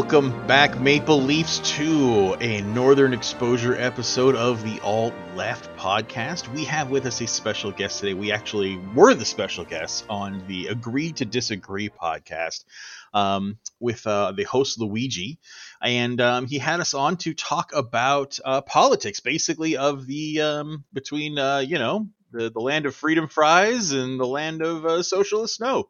welcome back, Maple Leafs, to a Northern Exposure episode of the Alt Left podcast. We have with us a special guest today. We actually were the special guests on the Agree to Disagree podcast um, with uh, the host Luigi, and um, he had us on to talk about uh, politics, basically of the um, between uh, you know the, the land of freedom fries and the land of uh, socialist snow.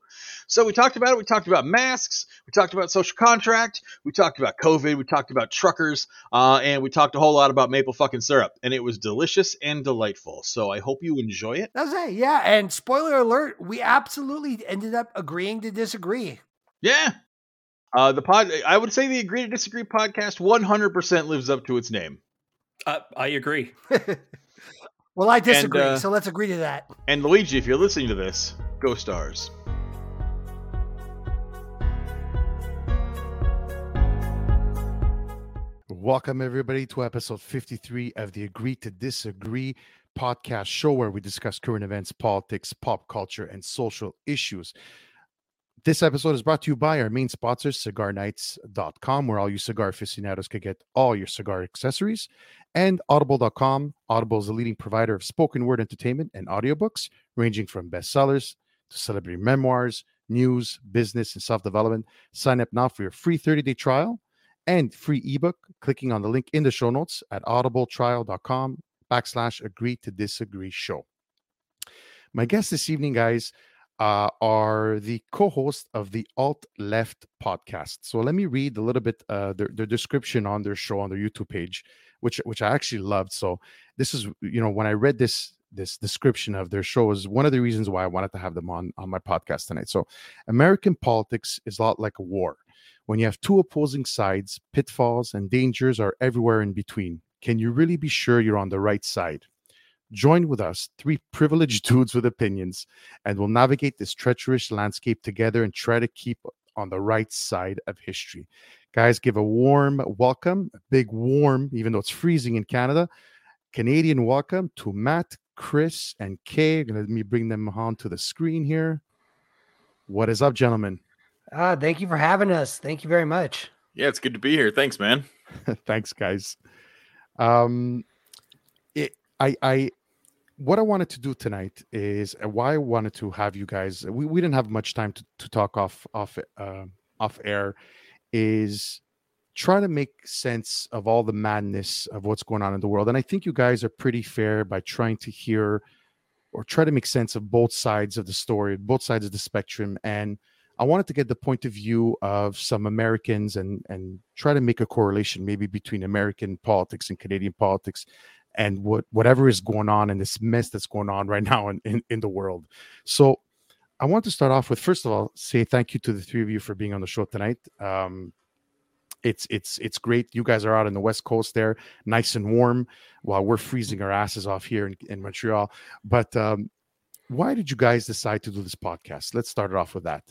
So we talked about it. We talked about masks. We talked about social contract. We talked about COVID. We talked about truckers. Uh, and we talked a whole lot about maple fucking syrup. And it was delicious and delightful. So I hope you enjoy it. That's it. Yeah. And spoiler alert, we absolutely ended up agreeing to disagree. Yeah. Uh, the pod, I would say the Agree to Disagree podcast 100% lives up to its name. Uh, I agree. well, I disagree. And, uh, so let's agree to that. And Luigi, if you're listening to this, go stars. Welcome, everybody, to episode 53 of the Agree to Disagree podcast show, where we discuss current events, politics, pop culture, and social issues. This episode is brought to you by our main sponsor, cigarnights.com, where all you cigar aficionados can get all your cigar accessories, and audible.com. Audible is a leading provider of spoken word entertainment and audiobooks, ranging from bestsellers to celebrity memoirs, news, business, and self development. Sign up now for your free 30 day trial and free ebook clicking on the link in the show notes at audibletrial.com backslash agree to disagree show. My guests this evening guys uh, are the co-host of the alt left podcast. So let me read a little bit uh, their, their description on their show on their youtube page which which i actually loved. So this is you know when i read this this description of their show is one of the reasons why i wanted to have them on on my podcast tonight. So american politics is a lot like a war when you have two opposing sides, pitfalls and dangers are everywhere in between. Can you really be sure you're on the right side? Join with us, three privileged dudes with opinions, and we'll navigate this treacherous landscape together and try to keep on the right side of history. Guys, give a warm welcome, a big warm, even though it's freezing in Canada, Canadian welcome to Matt, Chris, and Kay. Let me bring them on to the screen here. What is up, gentlemen? Ah, thank you for having us. Thank you very much. Yeah, it's good to be here. Thanks, man. Thanks, guys. Um, it, I, I, what I wanted to do tonight is uh, why I wanted to have you guys. We, we didn't have much time to, to talk off off uh, off air. Is try to make sense of all the madness of what's going on in the world, and I think you guys are pretty fair by trying to hear or try to make sense of both sides of the story, both sides of the spectrum, and I wanted to get the point of view of some Americans and and try to make a correlation maybe between American politics and Canadian politics and what whatever is going on in this mess that's going on right now in, in, in the world. So I want to start off with first of all say thank you to the three of you for being on the show tonight. Um, it's it's it's great. You guys are out on the west coast there, nice and warm, while we're freezing our asses off here in, in Montreal. But um, why did you guys decide to do this podcast? Let's start it off with that.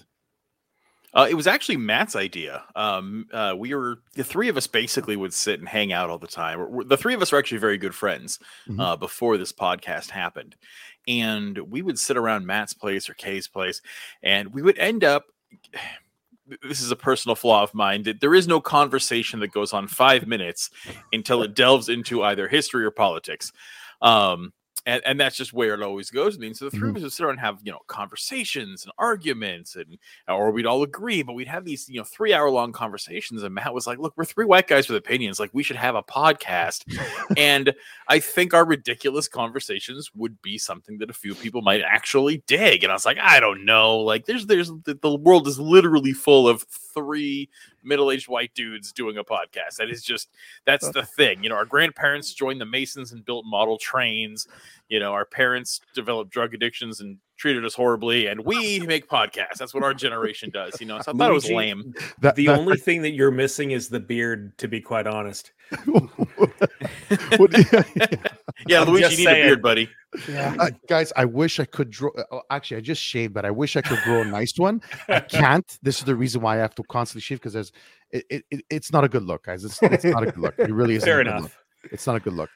Uh, it was actually Matt's idea. Um, uh, we were the three of us basically would sit and hang out all the time. We're, the three of us are actually very good friends mm-hmm. uh, before this podcast happened, and we would sit around Matt's place or Kay's place, and we would end up. This is a personal flaw of mine. That There is no conversation that goes on five minutes until it delves into either history or politics. Um, and, and that's just where it always goes. I mean, so the 3 mm-hmm. of us would sit around and have you know conversations and arguments, and or we'd all agree, but we'd have these you know three hour long conversations. And Matt was like, "Look, we're three white guys with opinions. Like we should have a podcast." and I think our ridiculous conversations would be something that a few people might actually dig. And I was like, I don't know. Like there's there's the, the world is literally full of three middle-aged white dudes doing a podcast. That is just that's the thing. You know, our grandparents joined the Masons and built model trains. You know, our parents developed drug addictions and treated us horribly, and we make podcasts. That's what our generation does. You know, so I thought it was lame. That, the that, only thing that you're missing is the beard. To be quite honest. yeah, Luigi, you need saying. a beard, buddy. Yeah. Uh, guys, I wish I could draw. Uh, actually, I just shaved, but I wish I could grow a nice one. I can't. This is the reason why I have to constantly shave because there's it, it, it's not a good look, guys. It's, it's not a good look. It really is. Fair enough. It's not a good look.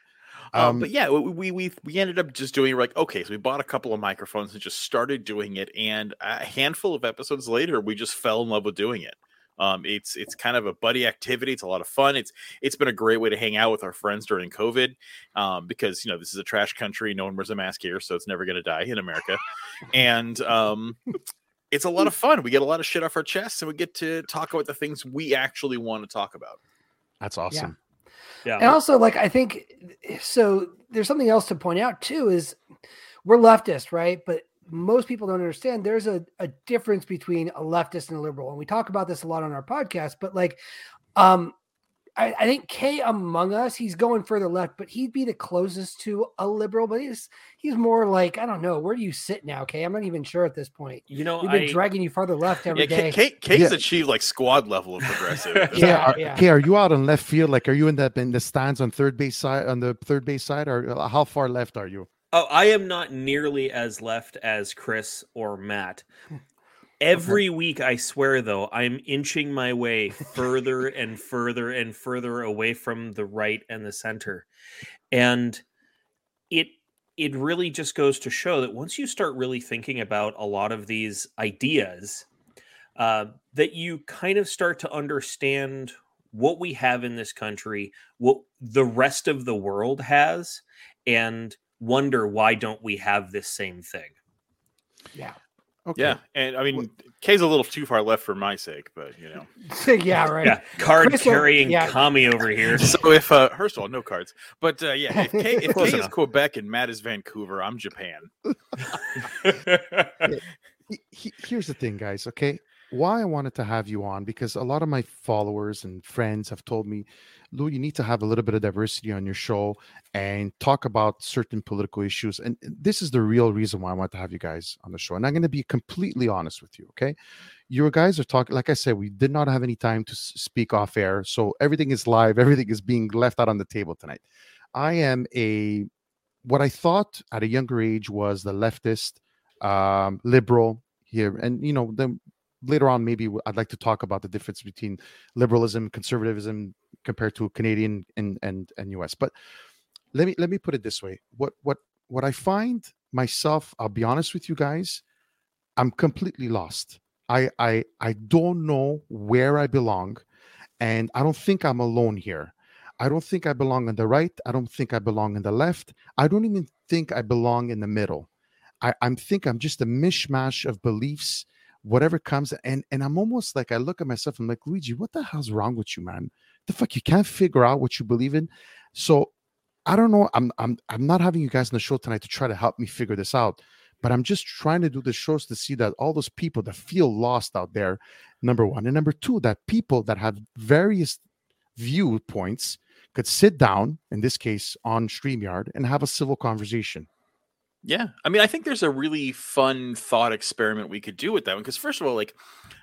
Um, um, but yeah, we we we ended up just doing like okay, so we bought a couple of microphones and just started doing it, and a handful of episodes later, we just fell in love with doing it. Um, it's it's kind of a buddy activity. It's a lot of fun. It's it's been a great way to hang out with our friends during COVID, um, because you know this is a trash country. No one wears a mask here, so it's never going to die in America, and um, it's a lot of fun. We get a lot of shit off our chests, and we get to talk about the things we actually want to talk about. That's awesome. Yeah. And also, like, I think so. There's something else to point out too is we're leftist, right? But most people don't understand there's a, a difference between a leftist and a liberal. And we talk about this a lot on our podcast, but like, um, I, I think Kay among us, he's going further left, but he'd be the closest to a liberal, but he's he's more like, I don't know, where do you sit now, Kay? I'm not even sure at this point. You know, We've been I, dragging you farther left every Yeah, day. Kate, Kate's Yeah. achieved like squad level of progressive. at Yeah, point. are, yeah. okay, are you out on left field? Like, are you in the in the stands on third base side on the third base side, or how far left are you? Oh, I am not nearly as left as Chris or Matt. Every week, I swear, though, I'm inching my way further and further and further away from the right and the center. And it it really just goes to show that once you start really thinking about a lot of these ideas, uh, that you kind of start to understand what we have in this country, what the rest of the world has, and wonder why don't we have this same thing? Yeah. Okay. Yeah, and I mean, Kay's a little too far left for my sake, but you know. yeah, right. Yeah, card Chris, uh, carrying yeah. commie over here. So if uh, first of all, no cards, but uh, yeah, if K, if Close Kay is enough. Quebec and Matt is Vancouver, I'm Japan. he- he- here's the thing, guys. Okay, why I wanted to have you on because a lot of my followers and friends have told me, Lou, you need to have a little bit of diversity on your show and talk about certain political issues. And this is the real reason why I want to have you guys on the show. And I'm going to be completely honest with you. Okay, you guys are talking. Like I said, we did not have any time to speak off air, so everything is live. Everything is being left out on the table tonight. I am a what I thought at a younger age was the leftist, um, liberal here, and you know, then later on maybe I'd like to talk about the difference between liberalism, and conservatism compared to Canadian and and and U.S. But let me let me put it this way: what what what I find myself, I'll be honest with you guys, I'm completely lost. I I I don't know where I belong, and I don't think I'm alone here. I don't think I belong on the right. I don't think I belong on the left. I don't even think I belong in the middle. I, I'm think I'm just a mishmash of beliefs, whatever comes, and and I'm almost like I look at myself. I'm like Luigi, what the hell's wrong with you, man? The fuck you can't figure out what you believe in. So I don't know. I'm I'm I'm not having you guys on the show tonight to try to help me figure this out. But I'm just trying to do the shows to see that all those people that feel lost out there, number one, and number two, that people that have various viewpoints could sit down, in this case on StreamYard, and have a civil conversation. Yeah, I mean, I think there's a really fun thought experiment we could do with that one because first of all, like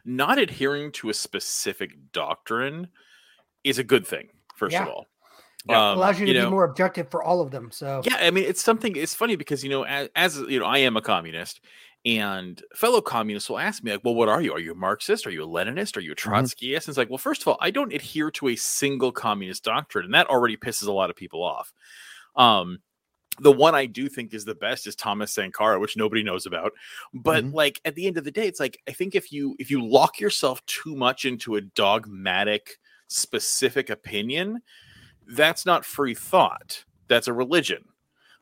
not adhering to a specific doctrine is a good thing. First Yeah. of all, Yeah. Um, allows you to know, be more objective for all of them. So Yeah, I mean, it's something. It's funny because you know, as, as you know, I am a communist, and fellow communists will ask me like, "Well, what are you? Are you a Marxist? Are you a Leninist? Are you a Trotskyist?" And it's like, well, first of all, I don't adhere to a single communist doctrine, and that already pisses a lot of people off. Um, the one I do think is the best is Thomas Sankara, which nobody knows about. But Mhm. like at the end of the day, it's like I think if you if you lock yourself too much into a dogmatic, specific opinion, that's not free thought. That's a religion.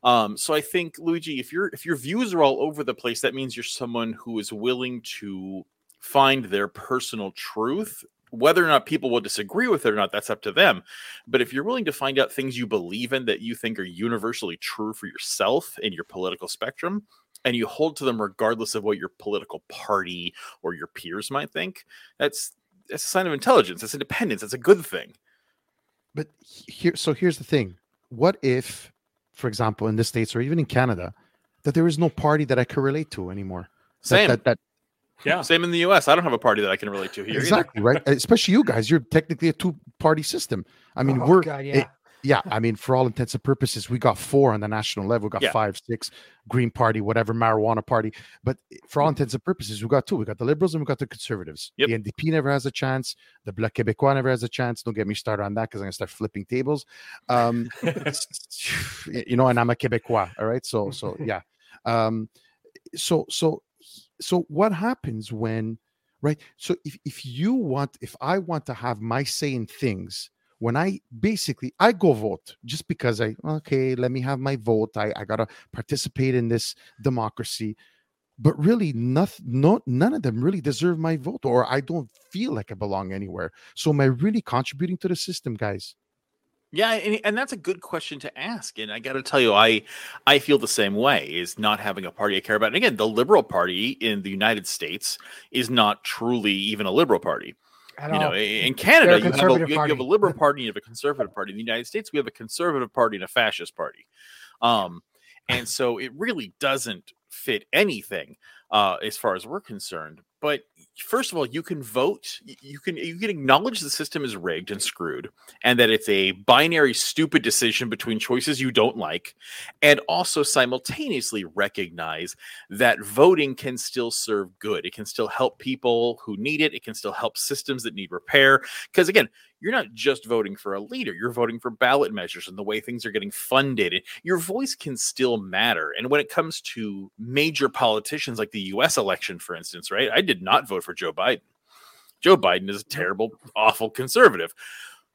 Um, so I think Luigi, if your if your views are all over the place, that means you're someone who is willing to find their personal truth. Whether or not people will disagree with it or not, that's up to them. But if you're willing to find out things you believe in that you think are universally true for yourself in your political spectrum, and you hold to them regardless of what your political party or your peers might think, that's that's a sign of intelligence. That's independence. That's a good thing. But here, so here's the thing: what if, for example, in the states or even in Canada, that there is no party that I can relate to anymore? That- Same. That, that, Yeah. Same in the U.S. I don't have a party that I can relate to here. exactly right. Especially you guys, you're technically a two-party system. I mean, Oh, we're God, it- yeah. yeah. I mean, for all intents and purposes, we got four on the national level. We got Yeah. five, six, Green Party, whatever, marijuana party. But for all intents and purposes, we got two. We got the liberals and we got the conservatives. Yep. The NDP never has a chance. The Bloc Québécois never has a chance. Don't get me started on that because I'm gonna start flipping tables. Um, you know, and I'm a Québécois. All right. So, so yeah. Um, so, so, so what happens when right? So if, if you want, if I want to have my say in things, when I basically I go vote just because I okay, let me have my vote. I, I gotta participate in this democracy. But really, nothing, no, none of them really deserve my vote, or I don't feel like I belong anywhere. So, am I really contributing to the system, guys? Yeah, and, and that's a good question to ask. And I got to tell you, I I feel the same way. Is not having a party I care about. And again, the Liberal Party in the United States is not truly even a liberal party. At you all. know, in Canada, you have, a, you have a liberal party, you have a conservative party. In the United States, we have a conservative party and a fascist party. Um, and so it really doesn't fit anything uh, as far as we're concerned. But first of all, you can vote. You can you can acknowledge the system is rigged and screwed, and that it's a binary, stupid decision between choices you don't like, and also simultaneously recognize that voting can still serve good. It can still help people who need it. It can still help systems that need repair. Because again, you're not just voting for a leader, you're voting for ballot measures and the way things are getting funded. Your voice can still matter. And when it comes to major politicians like the US election, for instance, right? I did not vote for Joe Biden. Joe Biden is a terrible, awful conservative.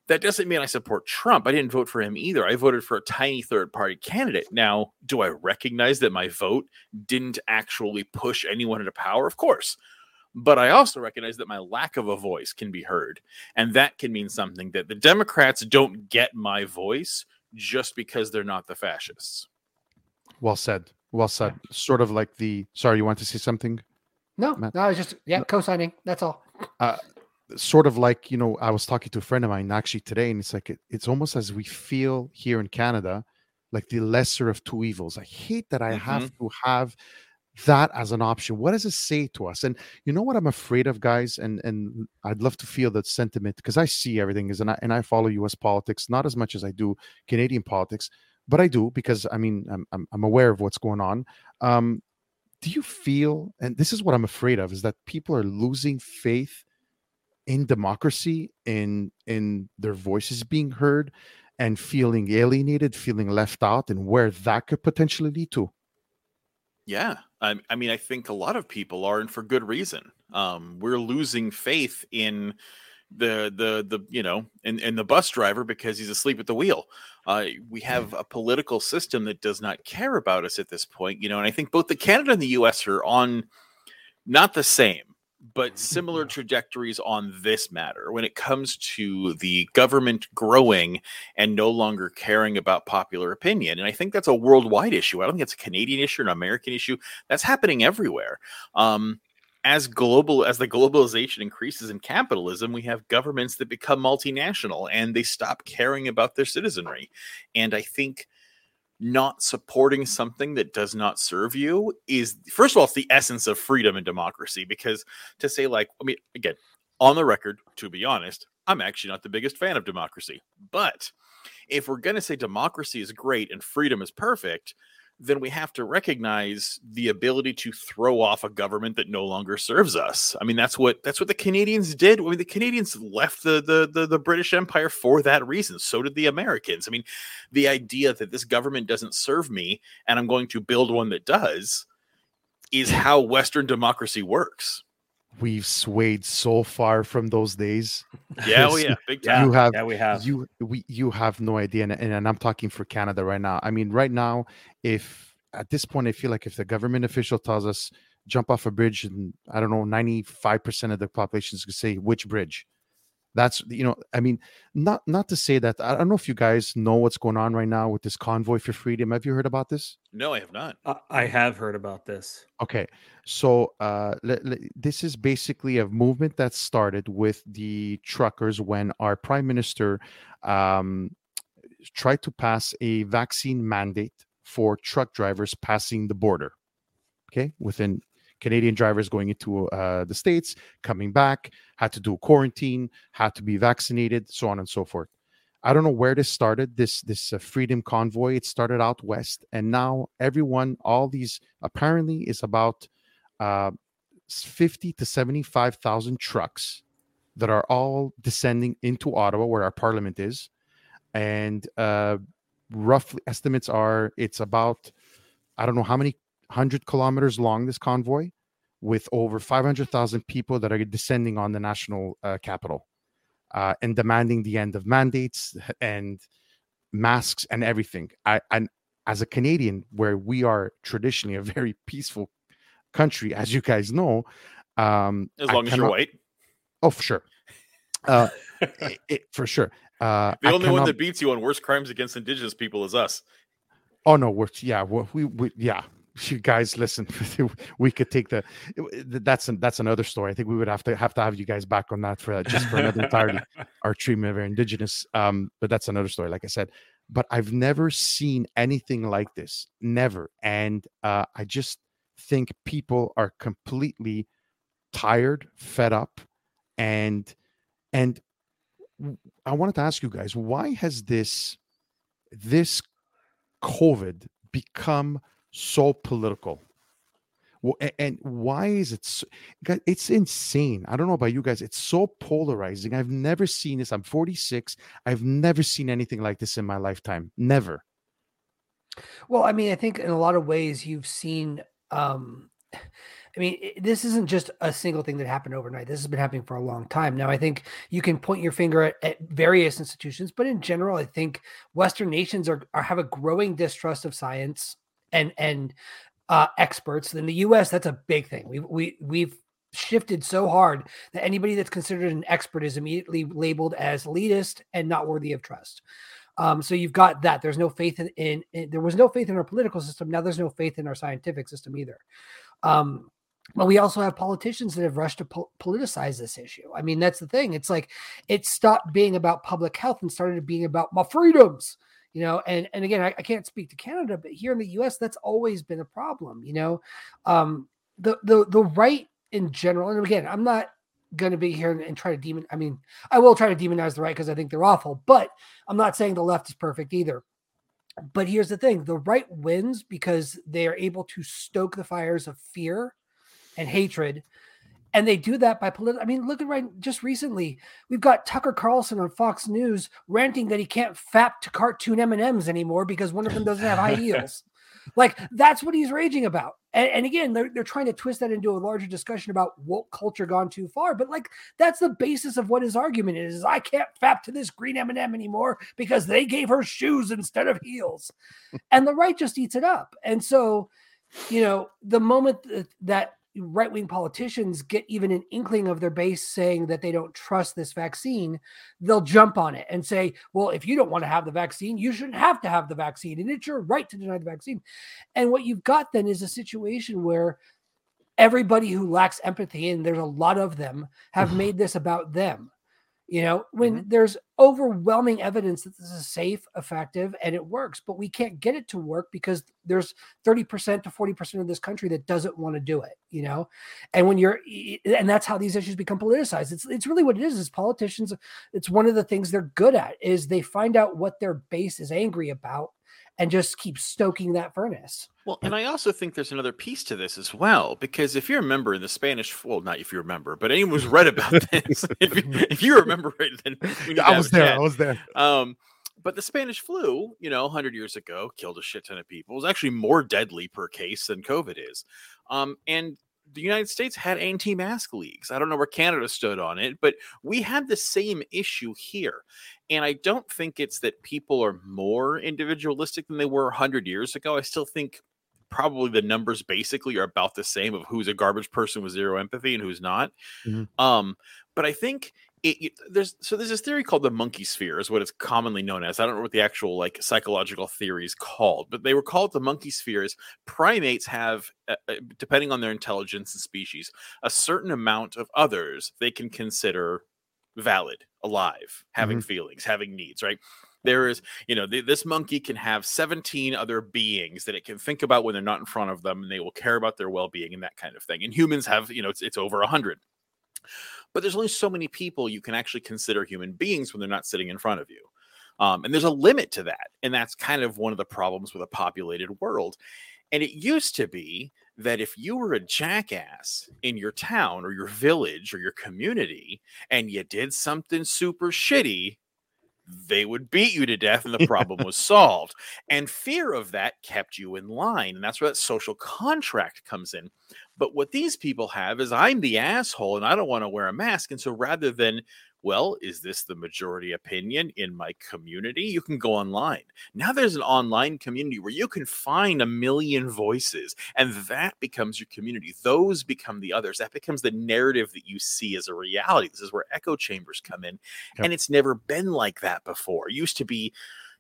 That doesn't mean I support Trump. I didn't vote for him either. I voted for a tiny third party candidate. Now, do I recognize that my vote didn't actually push anyone into power? Of course. But I also recognize that my lack of a voice can be heard. And that can mean something that the Democrats don't get my voice just because they're not the fascists. Well said. Well said. Sort of like the. Sorry, you want to say something? No, Matt? no, I was just yeah, co-signing. That's all. Uh, sort of like you know i was talking to a friend of mine actually today and it's like it, it's almost as we feel here in canada like the lesser of two evils i hate that i mm-hmm. have to have that as an option what does it say to us? And you know what i'm afraid of guys? And and i'd love to feel that sentiment because i see everything is and I, and I follow us politics not as much as i do canadian politics but i do because i mean i'm, I'm, I'm aware of what's going on. Um do you feel and this is what i'm afraid of is that people are losing faith in democracy in in their voices being heard and feeling alienated feeling left out and where that could potentially lead to? Yeah, I, I mean, I think a lot of people are, and for good reason. Um, we're losing faith in the the the you know in, in the bus driver because he's asleep at the wheel. Uh, we have a political system that does not care about us at this point. You know, and I think both the Canada and the U.S. are on not the same but similar trajectories on this matter when it comes to the government growing and no longer caring about popular opinion. And I think that's a worldwide issue. I don't think it's a Canadian issue, an American issue. That's happening everywhere. Um, as global as the globalization increases in capitalism, we have governments that become multinational and they stop caring about their citizenry. And I think not supporting something that does not serve you is first of all it's the essence of freedom and democracy because to say like i mean again on the record to be honest i'm actually not the biggest fan of democracy but if we're going to say democracy is great and freedom is perfect then we have to recognize the ability to throw off a government that no longer serves us. I mean, that's what that's what the Canadians did. I mean, the Canadians left the the the, the British Empire for that reason. So did the Americans. I mean, the idea that this government doesn't serve me and I'm going to build one that does is how Western democracy works. we've swayed so far from those days Yeah, oh yeah, big time. you have yeah, we have. you we you have no idea and, and, and i'm talking for canada right now i mean right now if at this point i feel like if the government official tells us jump off a bridge and i don't know 95% of the population is going to say which bridge that's you know i mean not not to say that i don't know if you guys know what's going on right now with this convoy for freedom have you heard about this No, I have not. I- I have heard about this. Okay, so uh, le- le- this is basically a movement that started with the truckers when our prime minister um, tried to pass a vaccine mandate for truck drivers passing the border. Okay, within Canadian drivers going into uh, the states, coming back, had to do quarantine, had to be vaccinated, so on and so forth. I don't know where this started. This this uh, freedom convoy. It started out west, and now everyone, all these apparently is about uh, fifty to seventy-five thousand trucks that are all descending into Ottawa, where our parliament is, and uh, roughly estimates are it's about I don't know how many hundred kilometers long this convoy with over 500,000 people that are descending on the national uh, capital uh, and demanding the end of mandates and masks and everything. I, and as a Canadian, where we are traditionally a very peaceful country, as you guys know, um, as long as you're white. Oh, for sure. Uh, it, it, for sure. Uh, the only cannot, one that beats you on worst crimes against Indigenous people is us. Oh no, we're yeah, we, we yeah, you guys listen we could take the that's an, that's another story. I think we would have to have to have you guys back on that for just for another entirely our treatment of our indigenous um but that's another story like i said. But i've never seen anything like this never. And uh i just think people are completely tired fed up and and i wanted to ask you guys why has this this covid become so political. And why is it? So, it's insane. I don't know about you guys. It's so polarizing. I've never seen this. I'm 46. I've never seen anything like this in my lifetime. Never. Well, I mean, I think in a lot of ways you've seen. um I mean, this isn't just a single thing that happened overnight. This has been happening for a long time. Now, I think you can point your finger at, at various institutions, but in general, I think Western nations are, are have a growing distrust of science and and uh, experts. In the U.S., that's a big thing. We we we've shifted so hard that anybody that's considered an expert is immediately labeled as elitist and not worthy of trust. Um, so you've got that. There's no faith in, in, in, there was no faith in our political system. Now there's no faith in our scientific system either. Um, but we also have politicians that have rushed to po- politicize this issue. I mean, that's the thing. It's like it stopped being about public health and started being about my freedoms you know and and again I, I, can't speak to canada but here in the us that's always been a problem you know um the the the right in general and again i'm not going to be here and, and, try to demon i mean i will try to demonize the right because i think they're awful but i'm not saying the left is perfect either but here's the thing the right wins because they are able to stoke the fires of fear and hatred and they do that by political. I mean, look at right just recently, we've got Tucker Carlson on Fox News ranting that he can't fap to cartoon M and M's anymore because one of them doesn't have high heels. Like that's what he's raging about. And, and, again, they're, they're trying to twist that into a larger discussion about woke culture gone too far. But like that's the basis of what his argument is: is I can't fap to this green M and m anymore because they gave her shoes instead of heels, and the right just eats it up. And so, you know, the moment that right wing politicians get even an inkling of their base saying that they don't trust this vaccine, they'll jump on it and say, well, if you don't want to have the vaccine, you shouldn't have to have the vaccine. And it's your right to deny the vaccine. And what you've got then is a situation where everybody who lacks empathy, and there's a lot of them, have mm-hmm. made this about them. You know, when mm-hmm. there's overwhelming evidence that this is safe, effective, and it works, but we can't get it to work because there's 30% to 40% of this country that doesn't want to do it, you know? And when you're and that's how these issues become politicized. It's it's really what it is, is politicians, it's one of the things they're good at is they find out what their base is angry about and just keep stoking that furnace. Well, and I also think there's another piece to this as well, because if you remember in the Spanish, well, not if you remember, but anyone who's read about this, if, you, if you remember it, then I was there. I was there. Um, but the Spanish flu, you know, 100 years ago, killed a shit ton of people. It was actually more deadly per case than COVID is. Um, and the United States had anti-mask leagues. I don't know where Canada stood on it, but we had the same issue here. And I don't think it's that people are more individualistic than they were 100 years ago. I still think probably the numbers basically are about the same of who's a garbage person with zero empathy and who's not. Mm-hmm. Um, but I think it, there's so there's this theory called the monkey sphere is what it's commonly known as. I don't know what the actual like psychological theory is called but they were called the monkey spheres. Primates have uh, uh, depending on their intelligence and species a certain amount of others they can consider valid alive having mm-hmm. feelings having needs right? There is you know th- this monkey can have 17 other beings that it can think about when they're not in front of them and they will care about their well-being and that kind of thing and humans have you know it's, it's over 100 but there's only so many people you can actually consider human beings when they're not sitting in front of you. Um, and there's a limit to that. And that's kind of one of the problems with a populated world. And it used to be that if you were a jackass in your town or your village or your community and you did something super shitty, they would beat you to death and the problem was solved. And fear of that kept you in line. And that's where that social contract comes in. But what these people have is I'm the asshole and I don't want to wear a mask. And so rather than well, is this the majority opinion in my community? You can go online. Now there's an online community where you can find a million voices, and that becomes your community. Those become the others. That becomes the narrative that you see as a reality. This is where echo chambers come in. Yep. And it's never been like that before. It used to be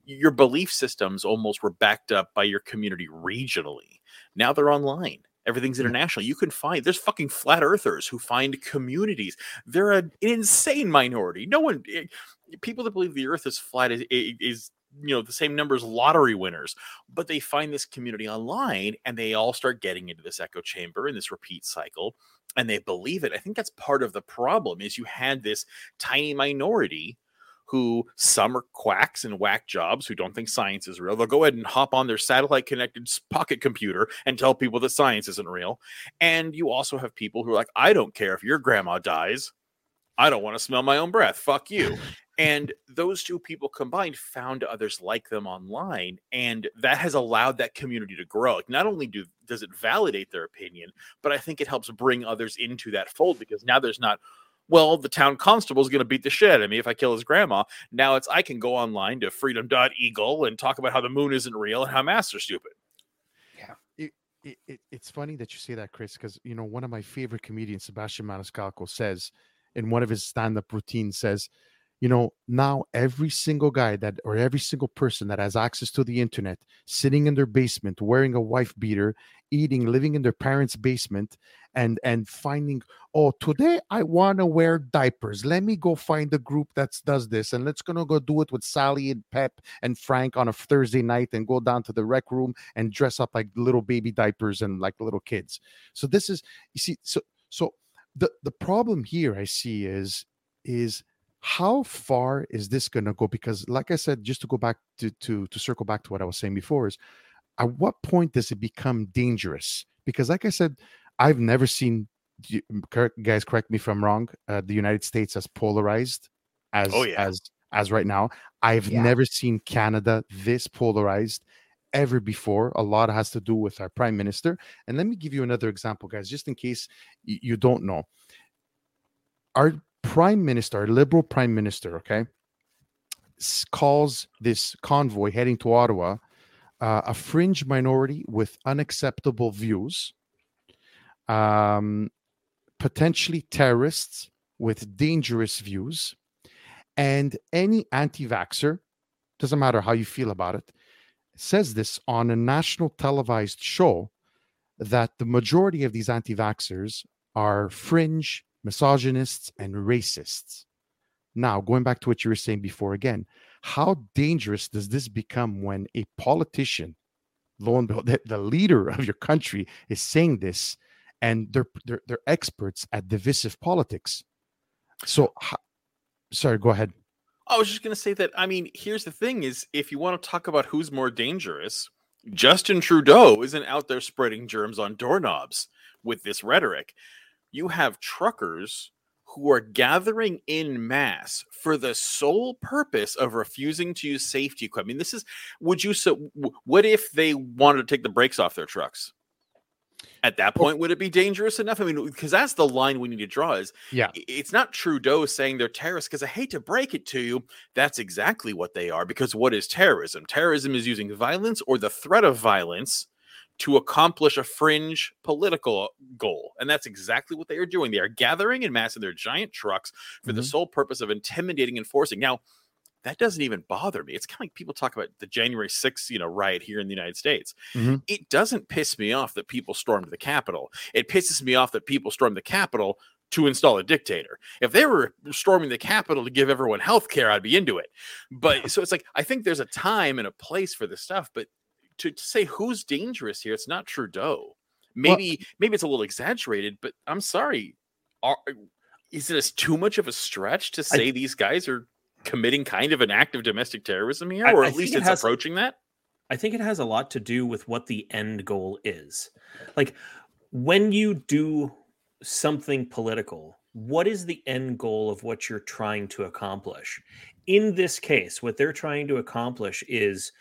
your belief systems almost were backed up by your community regionally. Now they're online Everything's international. You can find there's fucking flat earthers who find communities. They're a, an insane minority. No one, it, eh, people that believe the Earth is flat is, is you know the same number as lottery winners but they find this community online and they all start getting into this echo chamber and this repeat cycle and they believe it i think that's part of the problem is you had this tiny minority who some are quacks and whack jobs who don't think science is real. They'll go ahead and hop on their satellite connected pocket computer and tell people that science isn't real. And you also have people who are like, I don't care if your grandma dies. I don't want to smell my own breath. Fuck you. and those two people combined found others like them online and that has allowed that community to grow like not only do does it validate their opinion but i think it helps bring others into that fold because now there's not well, the town constable is going to beat the shit out of me if I kill his grandma. Now it's I can go online to freedom.eagle and talk about how the moon isn't real and how masks are stupid. Yeah. It, it, it, it's funny that you say that, Chris, because you know one of my favorite comedians, Sebastian Maniscalco, says in one of his stand-up routines says, you know, now every single guy that or every single person that has access to the internet, sitting in their basement, wearing a wife beater, eating, living in their parents' basement, and and finding, oh, today I want to wear diapers. Let me go find a group that does this, and let's gonna go do it with Sally and Pep and Frank on a Thursday night, and go down to the rec room and dress up like little baby diapers and like little kids. So this is, you see, so so the the problem here I see is is how far is this going to go? Because like i said just to go back to, to to circle back to what i was saying before is at what point does it become dangerous? Because like i said i've never seen guys correct me if i'm wrong uh, the united states as polarized as oh, yeah. as as right now. I've yeah. never seen canada this polarized ever before. A lot has to do with our prime minister. And let me give you another example guys just in case you don't know. Our prime minister, liberal prime minister, okay, calls this convoy heading to Ottawa uh, a fringe minority with unacceptable views, um, potentially terrorists with dangerous views, and any anti vaxxer, doesn't matter how you feel about it, says this on a national televised show that the majority of these anti vaxxers are fringe misogynists, and racists. Now, going back to what you were saying before again, how dangerous does this become when a politician, lo and behold, the, the leader of your country is saying this and they're, they're, they're experts at divisive politics? So, how, sorry, go ahead. I was just going to say that. I mean, here's the thing: is if you want to talk about who's more dangerous, Justin Trudeau isn't out there spreading germs on doorknobs with this rhetoric you have truckers who are gathering in mass for the sole purpose of refusing to use safety equipment. I mean, this is would you so what if they wanted to take the brakes off their trucks? At that point, would it be dangerous enough? I mean, because that's the line we need to draw. Is yeah, it's not Trudeau saying they're terrorists. Because I hate to break it to you, that's exactly what they are. Because what is terrorism? Terrorism is using violence or the threat of violence to accomplish a fringe political goal. And that's exactly what they are doing. They are gathering in mass in their giant trucks for mm-hmm. the sole purpose of intimidating and forcing. Now, that doesn't even bother me. It's kind of like people talk about the January 6th, you know, riot here in the United States. Mm-hmm. It doesn't piss me off that people stormed the Capitol. It pisses me off that people stormed the Capitol to install a dictator. If they were storming the Capitol to give everyone health care, I'd be into it. But so it's like I think there's a time and a place for this stuff, but to, to say who's dangerous here, it's not Trudeau. Maybe well, maybe it's a little exaggerated, but I'm sorry. Are, is it too much of a stretch to say I, these guys are committing kind of an act of domestic terrorism here, or I, at least it it's has, approaching that? I think it has a lot to do with what the end goal is. Like when you do something political, what is the end goal of what you're trying to accomplish? In this case, what they're trying to accomplish is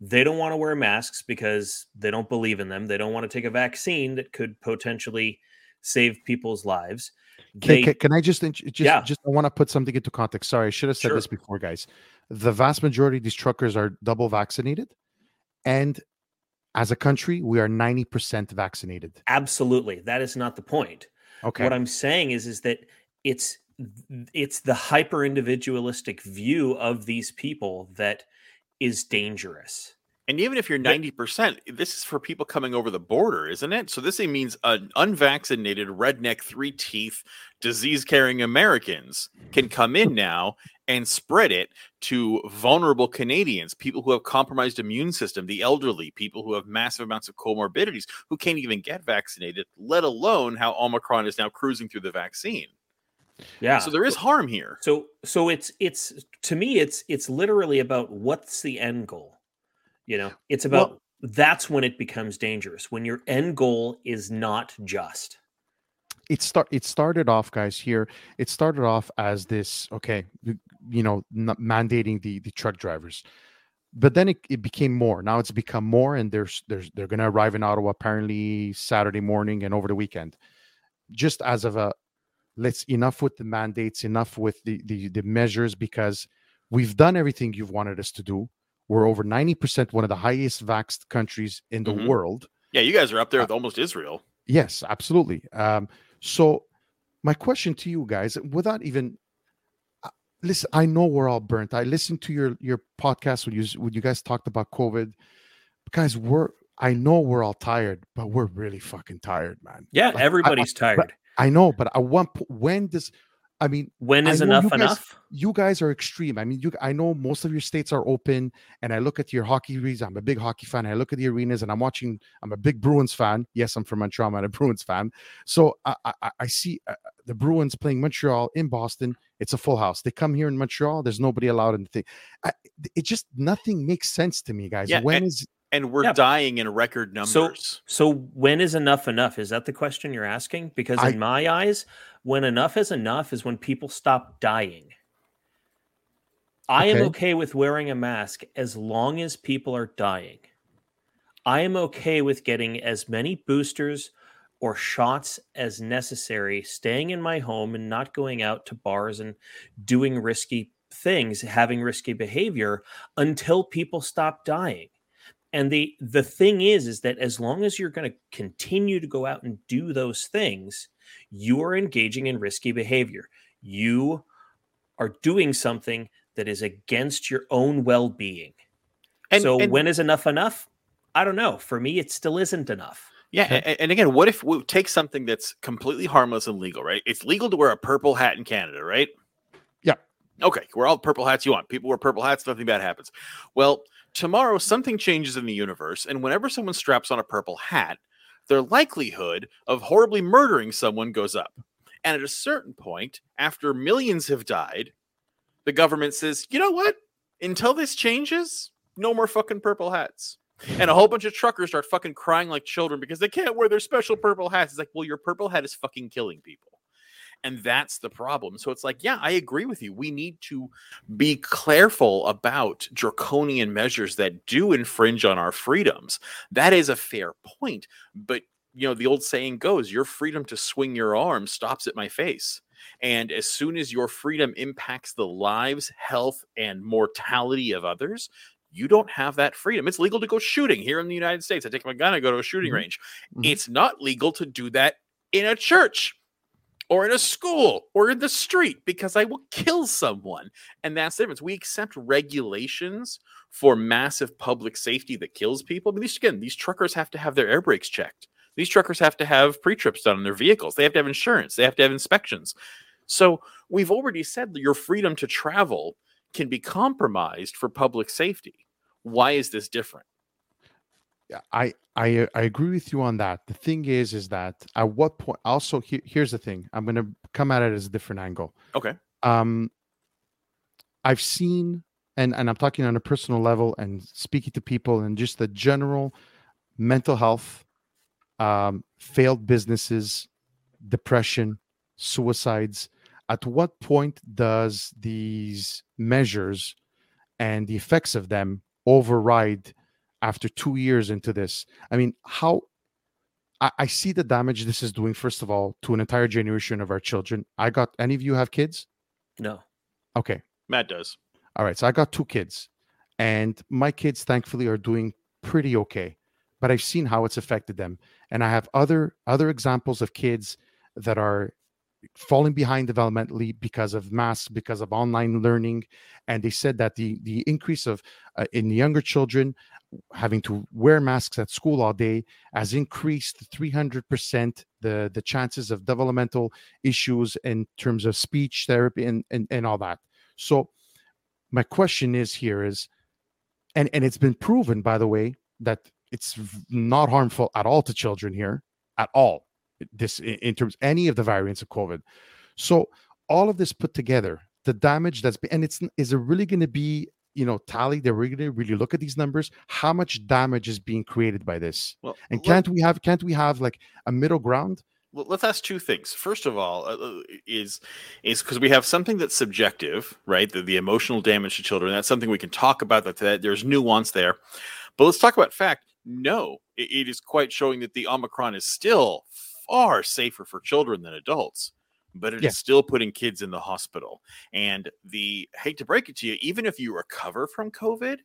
they don't want to wear masks because they don't believe in them. They don't want to take a vaccine that could potentially save people's lives. Can, They, can, can I just just Yeah. just I want to put something into context. Sorry, I should have said Sure. this before, guys. The vast majority of these truckers are double vaccinated, and as a country, we are ninety percent vaccinated. absolutely, that is not the point. Okay, What I'm saying is, is that it's it's the hyper individualistic view of these people that is dangerous. And even if you're 90%, this is for people coming over the border, isn't it? So this thing means an unvaccinated, redneck, three teeth, disease carrying Americans can come in now and spread it to vulnerable Canadians, people who have compromised immune system, the elderly, people who have massive amounts of comorbidities who can't even get vaccinated, let alone how Omicron is now cruising through the vaccine. Yeah. So there is harm here. So so it's it's to me it's it's literally about what's the end goal. You know, it's about Well- that's when it becomes dangerous when your end goal is not just. it start it started off, guys. Here, it started off as this. Okay, you, you know, n- mandating the the truck drivers, but then it, it became more. Now it's become more, and there's there's they're going to arrive in Ottawa apparently Saturday morning and over the weekend. Just as of a let's enough with the mandates, enough with the the, the measures because we've done everything you've wanted us to do. We're over ninety percent one of the highest vaxxed countries in the Mhm. world. Yeah, you guys are up there Uh, with almost Israel. Yes, absolutely. Um, so, my question to you guys, without even uh, listen, I know we're all burnt. I listened to your your podcast when you s- when you guys talked about COVID. Guys, we're I know we're all tired, but we're really fucking tired, man. Yeah, Like, I- everybody's tired. I know, but one po- when does I mean, when I is enough you guys- enough? you guys are extreme. I mean, you I know most of your states are open, and I look at your hockey arenas. I'm a big hockey fan. I look at the arenas, and I'm watching. I'm a big Bruins fan. Yes, I'm from Montreal. I'm a Bruins fan. So I I, I- I see uh, the Bruins playing Montreal in Boston. It's a full house. They come here in Montreal. There's nobody allowed in the thing. I, it just nothing makes sense to me, guys. Yeah, When and- is And we're Yeah. dying in record So- numbers. So so when is enough enough? Is that the question you're asking? Because I- in my eyes, when enough is enough is when people stop dying. I am Okay. okay with wearing a mask as long as people are dying. I am okay with getting as many boosters or shots as necessary, staying in my home and not going out to bars and doing risky things, having risky behavior until people stop dying. And the the thing is is that as long as you're going to continue to go out and do those things, you are engaging in risky behavior. You are doing something that is against your own well-being. And, so and- when is enough enough? I don't know. For me, it still isn't enough. Yeah, Okay. and, again, what if we take something that's completely harmless and legal, right? It's legal to wear a purple hat in Canada, right? Yeah. Okay, wear all the purple hats you want. People wear purple hats, nothing bad happens. Well, tomorrow something changes in the universe, and whenever someone straps on a purple hat, their likelihood of horribly murdering someone goes up. And at a certain point, after millions have died, the government says, you know what? Until this changes, no more fucking purple hats. And a whole bunch of truckers start fucking crying like children because they can't wear their special purple hats. It's like, well, your purple hat is fucking killing people. And that's the problem. So it's like, yeah, I agree with you. We need to be careful about draconian measures that do infringe on our freedoms. That is a fair point. But, you know, the old saying goes, your freedom to swing your arm stops at my face. And as soon as your freedom impacts the lives, health, and mortality of others, you don't have that freedom. It's legal to go shooting here in the United States. I take my gun, I go to a shooting Mhm. range. Mhm. It's not legal to do that in a church or in a school or in the street because I will kill someone. And that's the difference. We accept regulations for massive public safety that kills people. But these again, these truckers have to have their air brakes checked. These truckers have to have pre-trips done on their vehicles. They have to have insurance. They have to have inspections. So we've already said that your freedom to travel can be compromised for public safety. Why is this different? I I I agree with you on that. The thing is, is that at what point? Also, here, here's the thing. I'm going to come at it as a different angle. Okay. Um, I've seen, and and I'm talking on a personal level, and speaking to people, and just the general mental health, um, failed businesses, depression, suicides. At what point does these measures and the effects of them override after two years into this? I mean, how I, I see the damage this is doing, first of all, to an entire generation of our children. I got any of you have kids? No. Okay. Matt does. All right. So I got two kids, and my kids, thankfully, are doing pretty okay. But I've seen how it's affected them, and I have other other examples of kids that are falling behind developmentally because of masks, because of online learning, and they said that the the increase of uh, in younger children having to wear masks at school all day has increased 300% the the chances of developmental issues in terms of speech therapy and and, and all that. So my question is here is and and it's been proven by the way that it's not harmful at all to children here at all this in terms any of the variants of covid. So all of this put together the damage that's been and it's is it really going to be you know tally they're really really look at these numbers how much damage is being created by this well and can't we have can't we have like a middle ground well, let's ask two things. First of all, uh, uh is is because we have something that's subjective, right? The, the emotional damage to children. That's something we can talk about. That, that there's nuance there, but let's talk about fact. No, it, it is quite showing that the Omicron is still far safer for children than adults but it yeah. is still putting kids in the hospital. And the hate to break it to you, even if you recover from COVID,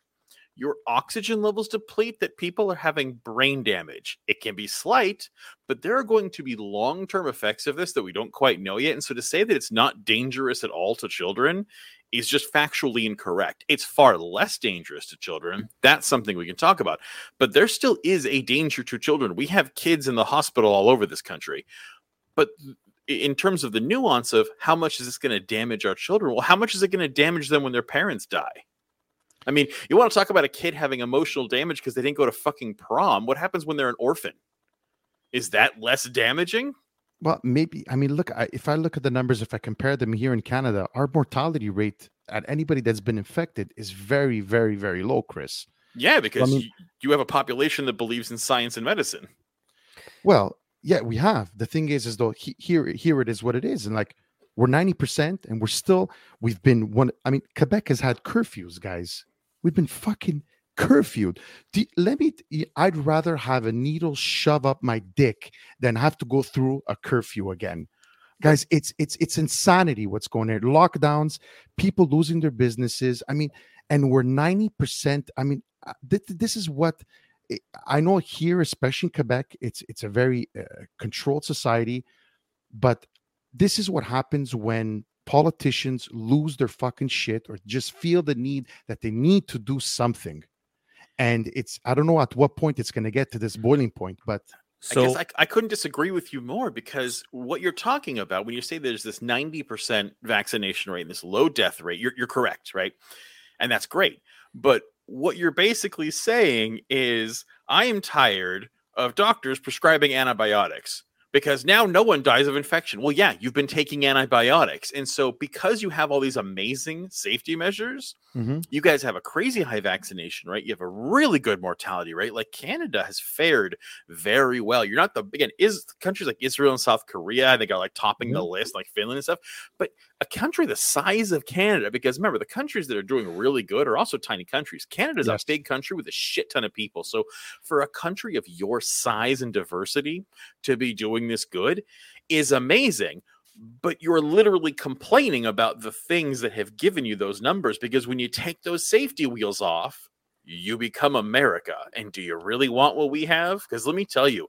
your oxygen levels deplete that people are having brain damage. It can be slight, but there are going to be long term effects of this that we don't quite know yet. And so to say that it's not dangerous at all to children is just factually incorrect. It's far less dangerous to children. That's something we can talk about. But there still is a danger to children. We have kids in the hospital all over this country. But in terms of the nuance of how much is this going to damage our children? Well, how much is it going to damage them when their parents die? I mean, you want to talk about a kid having emotional damage because they didn't go to fucking prom. What happens when they're an orphan? Is that less damaging? Well, maybe. I mean, look, I, if I look at the numbers, if I compare them here in Canada, our mortality rate at anybody that's been infected is very, very, very low, Chris. Yeah, because I mean, you, you have a population that believes in science and medicine. Well, yeah, we have. The thing is, is though he, here, here it is what it is, and like we're ninety percent, and we're still. We've been one. I mean, Quebec has had curfews, guys. We've been fucking curfewed. Do, let me. I'd rather have a needle shove up my dick than have to go through a curfew again guys it's it's it's insanity what's going on lockdowns people losing their businesses i mean and we're 90% i mean uh, th- this is what I know here, especially in Quebec, it's it's a very uh, controlled society, but this is what happens when politicians lose their fucking shit or just feel the need that they need to do something. And it's I don't know at what point it's going to get to this boiling point, but so I guess I, I, couldn't disagree with you more because what you're talking about when you say there's this 90% vaccination rate and this low death rate, you're, you're correct, right? And that's great. But what you're basically saying is I am tired of doctors prescribing antibiotics because now no one dies of infection. Well, yeah, you've been taking antibiotics. And so, because you have all these amazing safety measures, mm-hmm. you guys have a crazy high vaccination rate. You have a really good mortality rate. Like Canada has fared very well. You're not the, again, is countries like Israel and South Korea, I think are like topping mm-hmm. the list, like Finland and stuff. But a country the size of Canada, because remember, the countries that are doing really good are also tiny countries. Canada's yes. a big country with a shit ton of people. So, for a country of your size and diversity to be doing this good is amazing but you're literally complaining about the things that have given you those numbers because when you take those safety wheels off you become america and do you really want what we have because let me tell you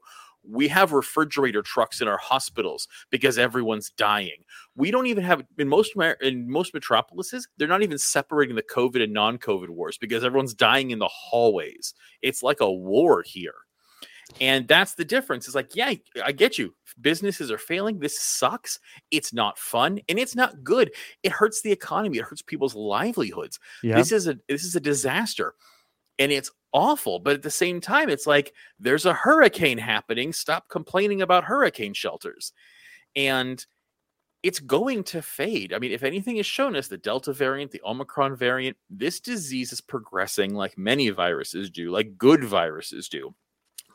we have refrigerator trucks in our hospitals because everyone's dying. We don't even have in most in most metropolises. They're not even separating the COVID and non-COVID wars because everyone's dying in the hallways. It's like a war here. And that's the difference. It's like, yeah, I get you. Businesses are failing. This sucks. It's not fun and it's not good. It hurts the economy. It hurts people's livelihoods. Yeah. This is a this is a disaster. And it's awful. But at the same time, it's like there's a hurricane happening. Stop complaining about hurricane shelters. And it's going to fade. I mean, if anything has shown us the Delta variant, the Omicron variant, this disease is progressing like many viruses do, like good viruses do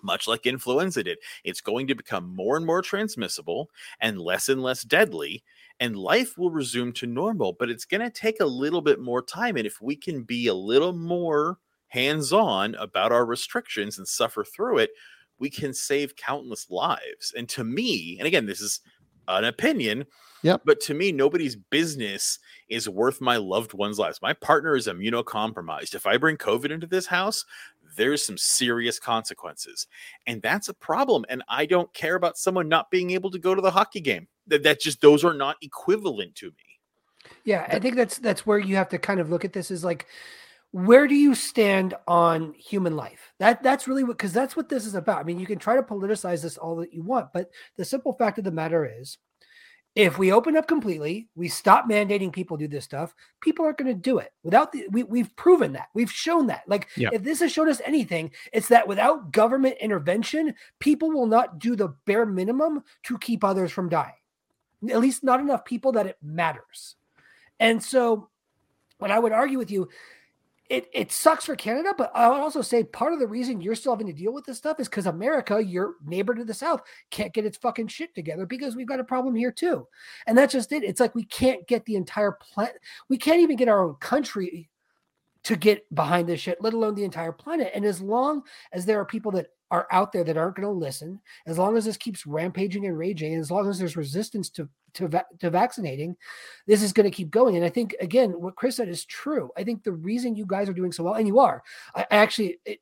much like influenza did. It's going to become more and more transmissible and less and less deadly, and life will resume to normal. But it's going to take a little bit more time. And if we can be a little more hands on about our restrictions and suffer through it, we can save countless lives. And to me, and again, this is an opinion. Yep. But to me, nobody's business is worth my loved one's lives. My partner is immunocompromised. If I bring COVID into this house, there's some serious consequences. And that's a problem. And I don't care about someone not being able to go to the hockey game. That that just those are not equivalent to me. Yeah, I think that's that's where you have to kind of look at this is like where do you stand on human life? That that's really what because that's what this is about. I mean, you can try to politicize this all that you want, but the simple fact of the matter is if we open up completely, we stop mandating people do this stuff, people aren't going to do it. Without the, we, we've proven that. We've shown that. Like, Yeah. if this has shown us anything, it's that without government intervention, people will not do the bare minimum to keep others from dying. At least not enough people that it matters. And so, what I would argue with you, it, it sucks for Canada, but I would also say part of the reason you're still having to deal with this stuff is because America, your neighbor to the south, can't get its fucking shit together because we've got a problem here too. And that's just it. It's like we can't get the entire planet, we can't even get our own country to get behind this shit, let alone the entire planet. And as long as there are people that are out there that aren't going to listen, as long as this keeps rampaging and raging, and as long as there's resistance to to, va- to vaccinating, this is going to keep going. And I think again, what Chris said is true. I think the reason you guys are doing so well, and you are, I, I actually. It,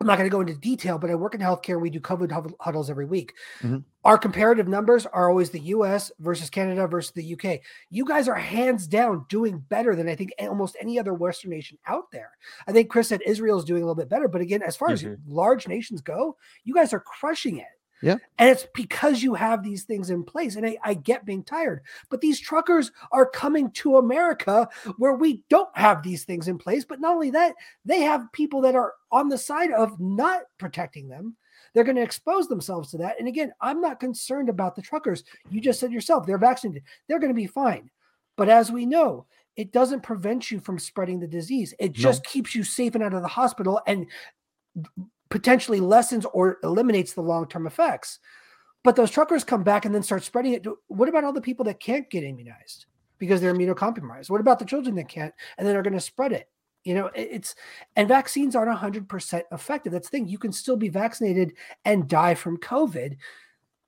I'm not going to go into detail, but I work in healthcare. We do COVID huddles every week. Mhm. Our comparative numbers are always the US versus Canada versus the UK. You guys are hands down doing better than I think almost any other Western nation out there. I think Chris said Israel is doing a little bit better, but again, as far as Mhm. large nations go, you guys are crushing it. Yeah. And it's because you have these things in place. And I, I get being tired, but these truckers are coming to America where we don't have these things in place. But not only that, they have people that are on the side of not protecting them. They're going to expose themselves to that. And again, I'm not concerned about the truckers. You just said yourself, they're vaccinated, they're going to be fine. But as we know, it doesn't prevent you from spreading the disease. It No. just keeps you safe and out of the hospital and potentially lessens or eliminates the long-term effects. But those truckers come back and then start spreading it. What about all the people that can't get immunized because they're immunocompromised? What about the children that can't and then are going to spread it? You know, it's and vaccines aren't 100% effective. That's the thing. You can still be vaccinated and die from COVID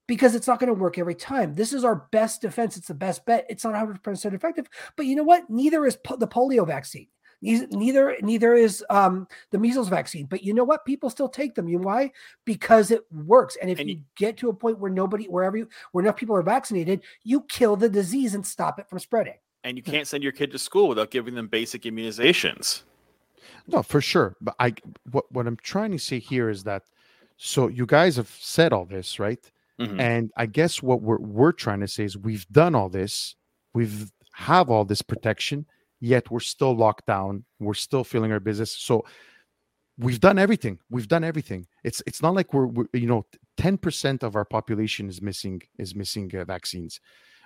because it's not going to work every time. This is our best defense. It's the best bet. It's not 100% effective. But you know what? Neither is po- the polio vaccine. Neith- Neither neither is um, the measles vaccine. But you know what? People still take them. You know why? Because it works. And if And you you- get to a point where nobody, wherever you, where enough people are vaccinated, you kill the disease and stop it from spreading. And you can't send your kid to school without giving them basic immunizations. No, for sure. But I what what I'm trying to say here is that so you guys have said all this, right? Mhm. And I guess what we're we're trying to say is we've done all this, we've have all this protection, yet we're still locked down. We're still feeling our business. So we've done everything. We've done everything. It's it's not like we're, we're you know ten percent of our population is missing is missing uh, vaccines.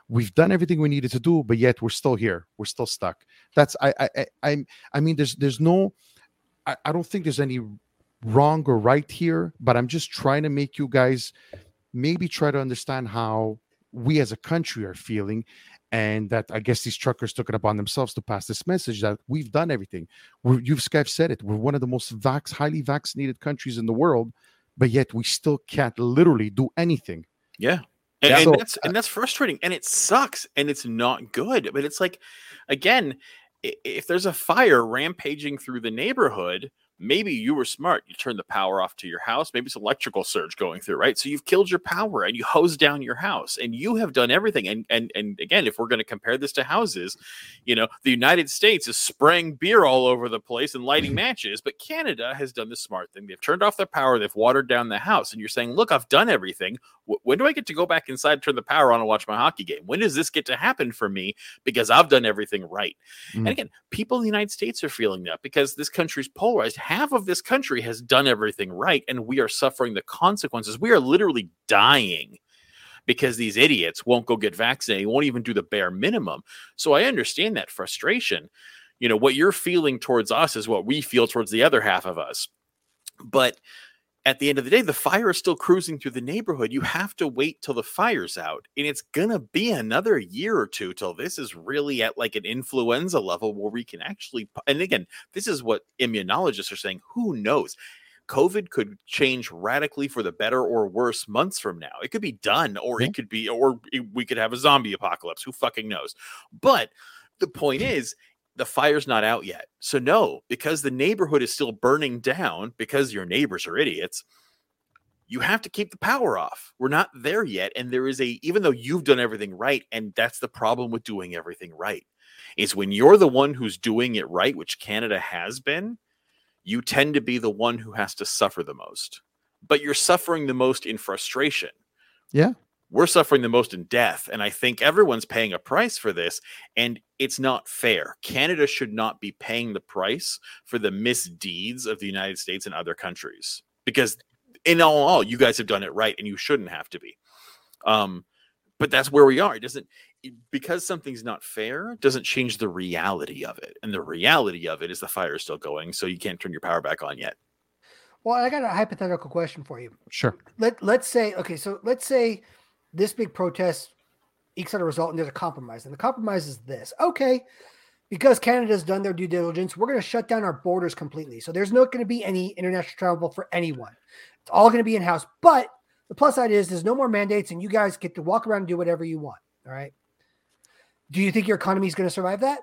We've done everything we needed to do, but yet we're still here. We're still stuck. That's I I I I, mean there's there's no I, I don't think there's any wrong or right here, but I'm just trying to make you guys maybe try to understand how we as a country are feeling and that i guess these truckers took it upon themselves to pass this message that we've done everything we're, you've guys said it we're one of the most vax, highly vaccinated countries in the world but yet we still can't literally do anything Yeah. And, Yeah. and So, that's and that's frustrating and it sucks and it's not good. But it's like again, if there's a fire rampaging through the neighborhood, maybe you were smart. You turned the power off to your house. Maybe it's electrical surge going through, right? So you've killed your power and you hose down your house and you have done everything. And and and again, if we're going to compare this to houses, you know, the United States is spraying beer all over the place and lighting mm-hmm. matches, but Canada has done the smart thing. They've turned off their power, they've watered down the house, and you're saying, "Look, I've done everything. Wh- when do I get to go back inside, turn the power on, and watch my hockey game? When does this get to happen for me? Because I've done everything right." Mm. And again, people in the United States are feeling that because this country's polarized. Half of this country has done everything right, and we are suffering the consequences. We are literally dying because these idiots won't go get vaccinated, won't even do the bare minimum. So I understand that frustration. You know, what you're feeling towards us is what we feel towards the other half of us. But at the end of the day, the fire is still cruising through the neighborhood. You have to wait till the fire's out. And it's going to be another year or two till this is really at like an influenza level where we can actually. And again, this is what immunologists are saying. Who knows? COVID could change radically for the better or worse months from now. It could be done, or it could be, or we could have a zombie apocalypse. Who fucking knows? But the point is, the fire's not out yet. So, no, because the neighborhood is still burning down because your neighbors are idiots, you have to keep the power off. We're not there yet. And there is a, even though you've done everything right, and that's the problem with doing everything right, is when you're the one who's doing it right, which Canada has been, you tend to be the one who has to suffer the most. But you're suffering the most in frustration. Yeah. We're suffering the most in death. And I think everyone's paying a price for this. And it's not fair. Canada should not be paying the price for the misdeeds of the United States and other countries. Because in all, all you guys have done it right and you shouldn't have to be. Um, but that's where we are. It doesn't because something's not fair doesn't change the reality of it. And the reality of it is the fire is still going, so you can't turn your power back on yet. Well, I got a hypothetical question for you. Sure. Let let's say okay, so let's say this big protest ekes out a result and there's a compromise. And the compromise is this. Okay, because Canada's done their due diligence, we're going to shut down our borders completely. So there's not going to be any international travel for anyone. It's all going to be in house. But the plus side is there's no more mandates and you guys get to walk around and do whatever you want. All right. Do you think your economy is going to survive that?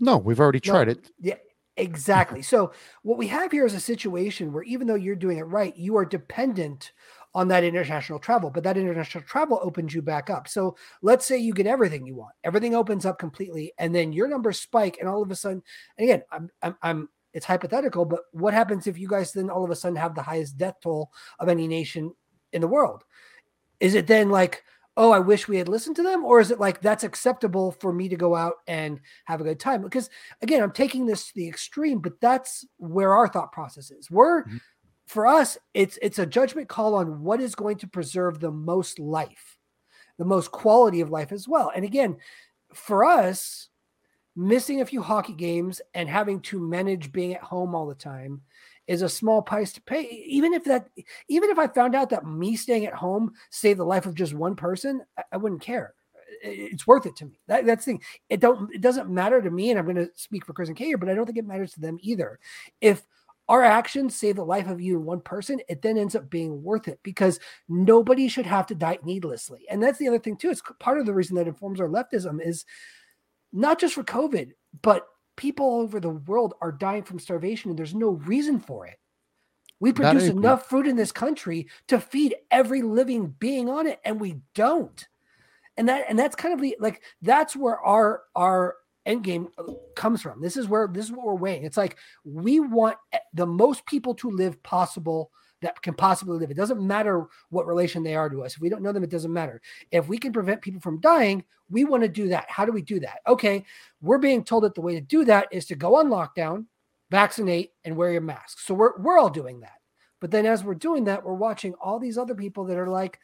No, we've already No. tried it. Yeah, exactly. so what we have here is a situation where even though you're doing it right, you are dependent on that international travel, but that international travel opens you back up. So let's say you get everything you want, everything opens up completely, and then your numbers spike, and all of a sudden, again, I'm, I'm, I'm it's hypothetical, but what happens if you guys then all of a sudden have the highest death toll of any nation in the world? Is it then like, oh, I wish we had listened to them, or is it like that's acceptable for me to go out and have a good time? Because again, I'm taking this to the extreme, but that's where our thought process is. We're Mhm. For us, it's it's a judgment call on what is going to preserve the most life, the most quality of life as well. And again, for us, missing a few hockey games and having to manage being at home all the time is a small price to pay. Even if that, even if I found out that me staying at home saved the life of just one person, I, I wouldn't care. It- It's worth it to me. That, that's the thing. It don't. It doesn't matter to me, and I'm going to speak for Chris and Kay here, but I don't think it matters to them either. If our actions save the life of you and one person, it then ends up being worth it because nobody should have to die needlessly. And that's the other thing too. It's part of the reason that informs our leftism is not just for COVID, but people all over the world are dying from starvation and there's no reason for it. We produce enough food in this country to feed every living being on it, and we don't. And that and that's kind of the like that's where our our end game uh, comes from. This is where this is what we're weighing. It's like we want the most people to live possible that can possibly live. It doesn't matter what relation they are to us. If we don't know them, it doesn't matter. If we can prevent people from dying, we want to do that. How do we do that? Okay, we're being told that the way to do that is to go on lockdown, vaccinate, and wear your mask. So we're we're all doing that. But then as we're doing that, we're watching all these other people that are like,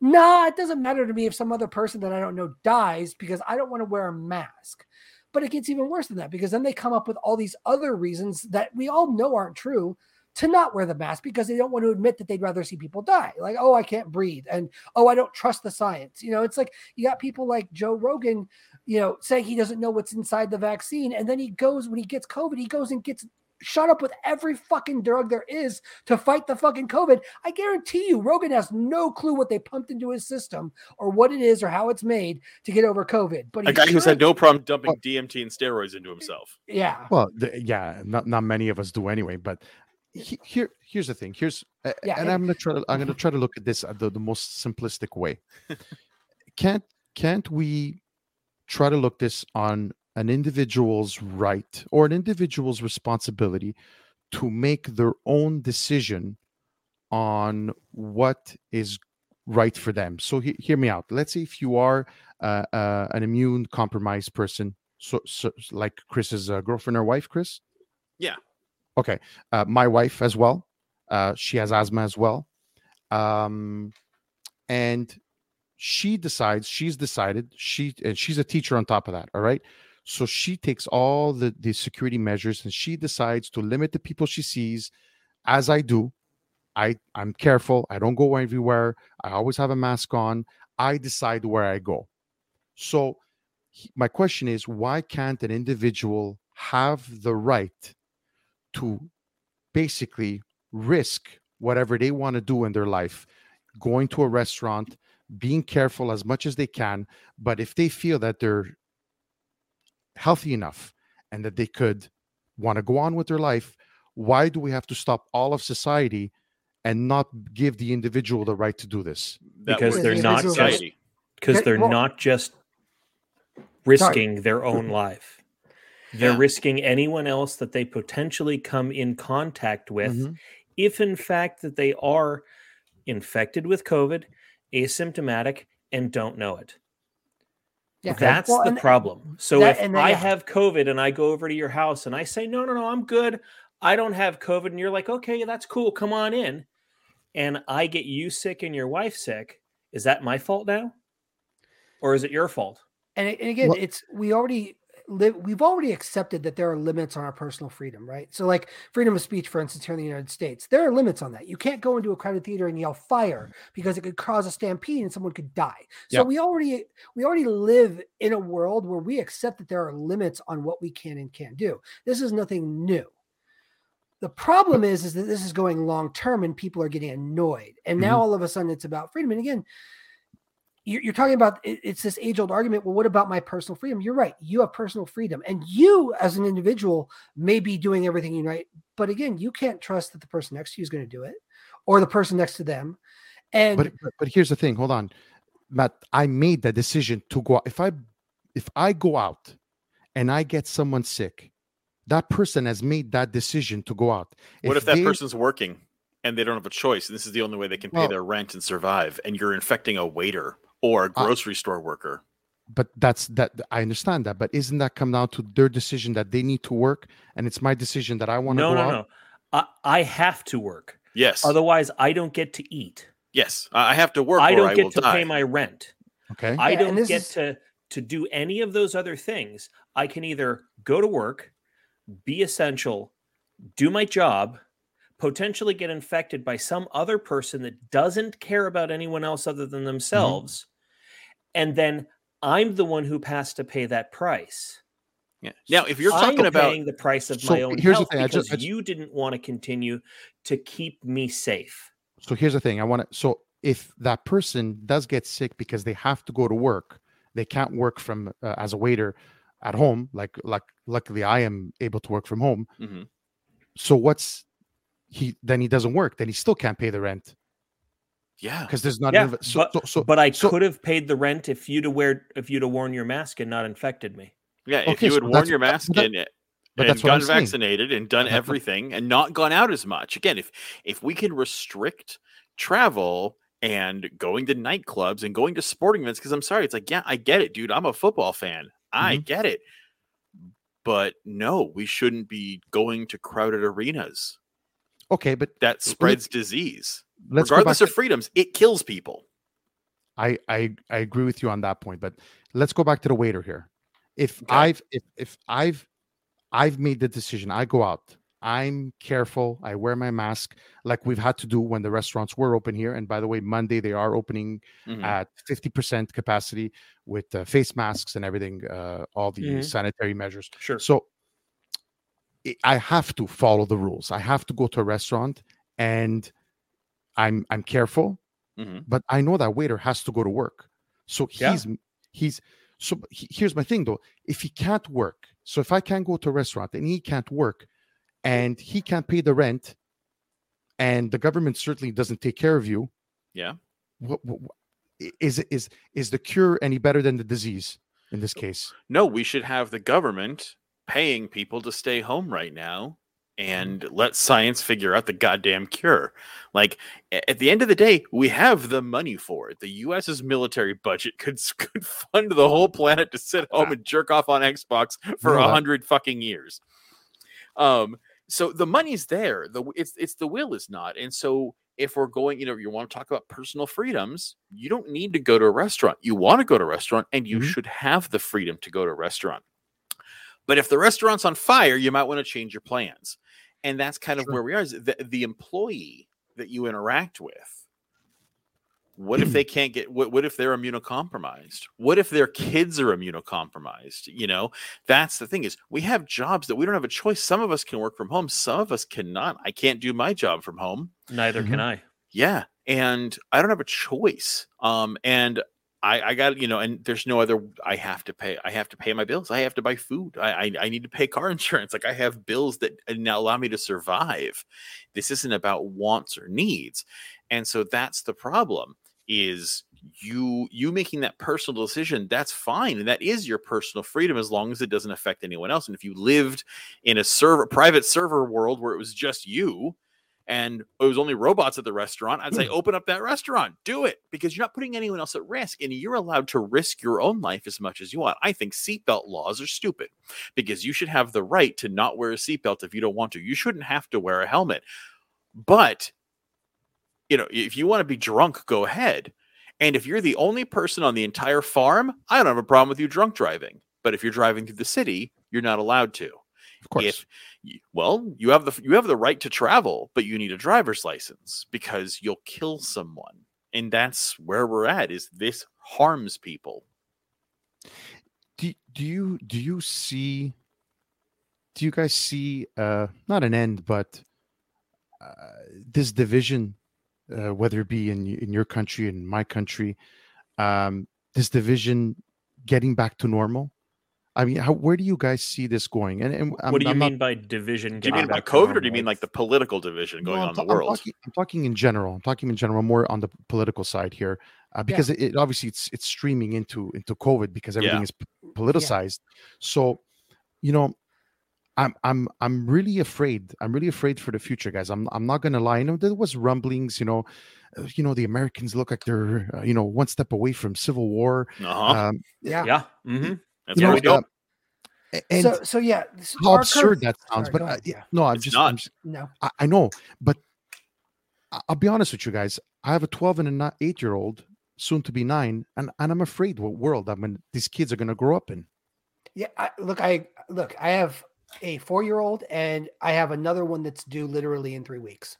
nah, it doesn't matter to me if some other person that I don't know dies because I don't want to wear a mask. But it gets even worse than that because then they come up with all these other reasons that we all know aren't true to not wear the mask because they don't want to admit that they'd rather see people die. Like, oh, I can't breathe. And oh, I don't trust the science. You know, it's like you got people like Joe Rogan, you know, saying he doesn't know what's inside the vaccine. And then he goes, when he gets COVID, he goes and gets shot up with every fucking drug there is to fight the fucking COVID. I guarantee you, Rogan has no clue what they pumped into his system or what it is or how it's made to get over COVID. But A he guy who's had no problem dumping DMT and steroids into himself. yeah, Well, the, yeah, not not many of us do anyway. But he, here, here's the thing. Here's uh, Yeah, and and- I'm gonna try to I'm gonna try to look at this at the, the most simplistic way. can't can't we try to look this on an individual's right or an individual's responsibility to make their own decision on what is right for them. So he, hear me out. Let's say if you are uh, uh, an immune compromised person, so, so like Chris's uh, girlfriend or wife, Chris. Yeah. Okay. Uh, my wife as well. Uh, she has asthma as well. Um, and she decides she's decided she and she's a teacher on top of that. All right. So she takes all the, the security measures and she decides to limit the people she sees, as I do. I I'm careful. I don't go everywhere. I always have a mask on. I decide where I go. So he- my question is why can't an individual have the right to basically risk whatever they want to do in their life going to a restaurant being careful as much as they can but if they feel that they're healthy enough and that they could want to go on with their life why do we have to stop all of society and not give the individual the right to do this Because they're the not just, because they're well- not just risking their own life. They're Yeah. risking anyone else that they potentially come in contact with Mhm. if in fact that they are infected with COVID, asymptomatic and don't know it. Yeah. That's Well, the problem. So that- if then- I yeah. have COVID and I go over to your house and I say, no, no, no, I'm good. I don't have COVID. And you're like, okay, that's cool. Come on in. And I get you sick and your wife sick. Is that my fault now? Or is it your fault? and, and again Well- it's we already live we've already accepted that there are limits on our personal freedom right? So like freedom of speech for instance here in the united states there are limits on that. You can't go into a crowded theater and yell fire because it could cause a stampede and someone could die. So Yeah. we already we already live in a world where we accept that there are limits on what we can and can't do. This is nothing new. The problem is is that this is going long term and people are getting annoyed. And now Mhm. all of a sudden it's about freedom. And again you're, you're talking about it's this age old argument. Well, what about my personal freedom? You're right. You have personal freedom, and you as an individual may be doing everything you right. But again, you can't trust that the person next to you is going to do it, or the person next to them. And but, but but here's the thing hold on matt i made the decision to go out if i if i go out and i get someone sick that person has made that decision to go out What if that they- person's working and they don't have a choice? And this is the only way they can pay Well- their rent and survive, and you're infecting a waiter or a Uh, grocery store worker. but that's that i understand that but isn't that come down to their decision that they need to work and it's my decision that i want to No, go no, out no. I, I have to work. Yes. Otherwise, I don't get to eat. yes. I I have to work. I don't I get will to die. pay my rent. okay I Yeah, don't get is- to to do any of those other things. I can either go to work, be essential, do my job, potentially get infected by some other person that doesn't care about anyone else other than themselves, and then I'm the one who has to pay that price. Yeah. Now, if you're I'm talking about paying the price of So my own here's the health thing, I because just- I ju- you didn't want to continue to keep me safe. so here's the thing i want to so if that person does get sick because they have to go to work they can't work from uh, as a waiter at home like like luckily i am able to work from home Mhm. so what's he then he doesn't work then he still can't pay the rent yeah, because there's not Yeah, enough so, but, so, so but I so- could have paid the rent if you'd have wear if you'd have worn your mask and not infected me. yeah. If you so had worn your mask but that- and, but and that's gotten vaccinated and done But that's what- everything and not gone out as much, again, if if we can restrict travel and going to nightclubs and going to sporting events, because I'm sorry, it's like, yeah, I get it, dude. I'm a football fan. I Mm-hmm. get it. But no, we shouldn't be going to crowded arenas. Okay but That spreads disease. let's Regardless of freedoms, it kills people. I, I I agree with you on that point, but let's go back to the waiter here. If Okay. I've if if I've I've made the decision, I go out, I'm careful, I wear my mask like we've had to do when the restaurants were open here. And by the way, Monday they are opening Mhm. at 50% capacity with uh, face masks and everything, uh, all the Mhm. sanitary measures. Sure. So I- have to follow the rules. I have to go to a restaurant and I'm I'm careful Mhm. but I know that waiter has to go to work. So Yeah. he's he's so he- here's my thing though. If he can't work, so if I can't go to a restaurant and he can't work and he can't pay the rent and the government certainly doesn't take care of you, Yeah. what, what, what- is it is is the cure any better than the disease in this case? No, we should have the government paying people to stay home right now and let science figure out the goddamn cure. Like at the end of the day, we have the money for it. The US's military budget could could fund the whole planet to sit home and jerk off on Xbox for a hundred fucking years. Um, so the money's there. The it's it's the will is not. And so if we're going, you know, you want to talk about personal freedoms, you don't need to go to a restaurant. You want to go to a restaurant, and you Mhm. should have the freedom to go to a restaurant. But if the restaurant's on fire, you might want to change your plans. And that's kind of Sure. where we are. Is the, the employee that you interact with what if they can't get what, what if they're immunocompromised what if their kids are immunocompromised you know that's the thing is we have jobs that we don't have a choice some of us can work from home some of us cannot i can't do my job from home Neither can I. yeah and i don't have a choice um and I, I got you know, and there's no other. I have to pay. I have to pay my bills. I have to buy food. I, I I need to pay car insurance. Like I have bills that uh, now allow me to survive. This isn't about wants or needs, and so that's the problem. Is you you making that personal decision? That's fine, and that is your personal freedom as long as it doesn't affect anyone else. And if you lived in a server private server world where it was just you, and it was only robots at the restaurant, I'd say hmm. open up that restaurant, do it because you're not putting anyone else at risk and you're allowed to risk your own life as much as you want. I think seatbelt laws are stupid because you should have the right to not wear a seatbelt if you don't want to. You shouldn't have to wear a helmet. But, you know, if you want to be drunk, go ahead. And if you're the only person on the entire farm, I don't have a problem with you drunk driving. But if you're driving through the city, you're not allowed to Of course. if well you have the you have the right to travel but you need a driver's license because you'll kill someone. And that's where we're at is this harms people. Do, do you do you see do you guys see uh not an end but uh, this division uh, whether it be in in your country in my country um this division getting back to normal i mean how where do you guys see this going and, and I'm, what do you I'm not- mean by division? do you getting mean by covid or do you mean like the political division going No, on I'm in the ta- I'm world talking, I'm talking in general. I'm talking in general, more on the political side here, uh, because it, it obviously it's it's streaming into into COVID because everything Yeah. is p- politicized. So, you know, I'm I'm I'm really afraid. I'm really afraid for the future, guys. I'm I'm not gonna lie. You know, there was rumblings. You know, uh, you know the Americans look like they're uh, you know one step away from civil war. uh-huh. Um, Yeah. Yeah. hmm that's you where know, we go uh, and so so yeah. how our current- absurd that sounds. Sorry, but go uh, yeah, yeah. no, I'm It's just I'm just No. I, I know, but I- I'll be honest with you guys. I have a 12 and a ni- eight year old, soon to be nine, and, and I'm afraid what world I mean these kids are going to grow up in. Yeah, I, look, I look, I have a four-year-old, and I have another one that's due literally in three weeks.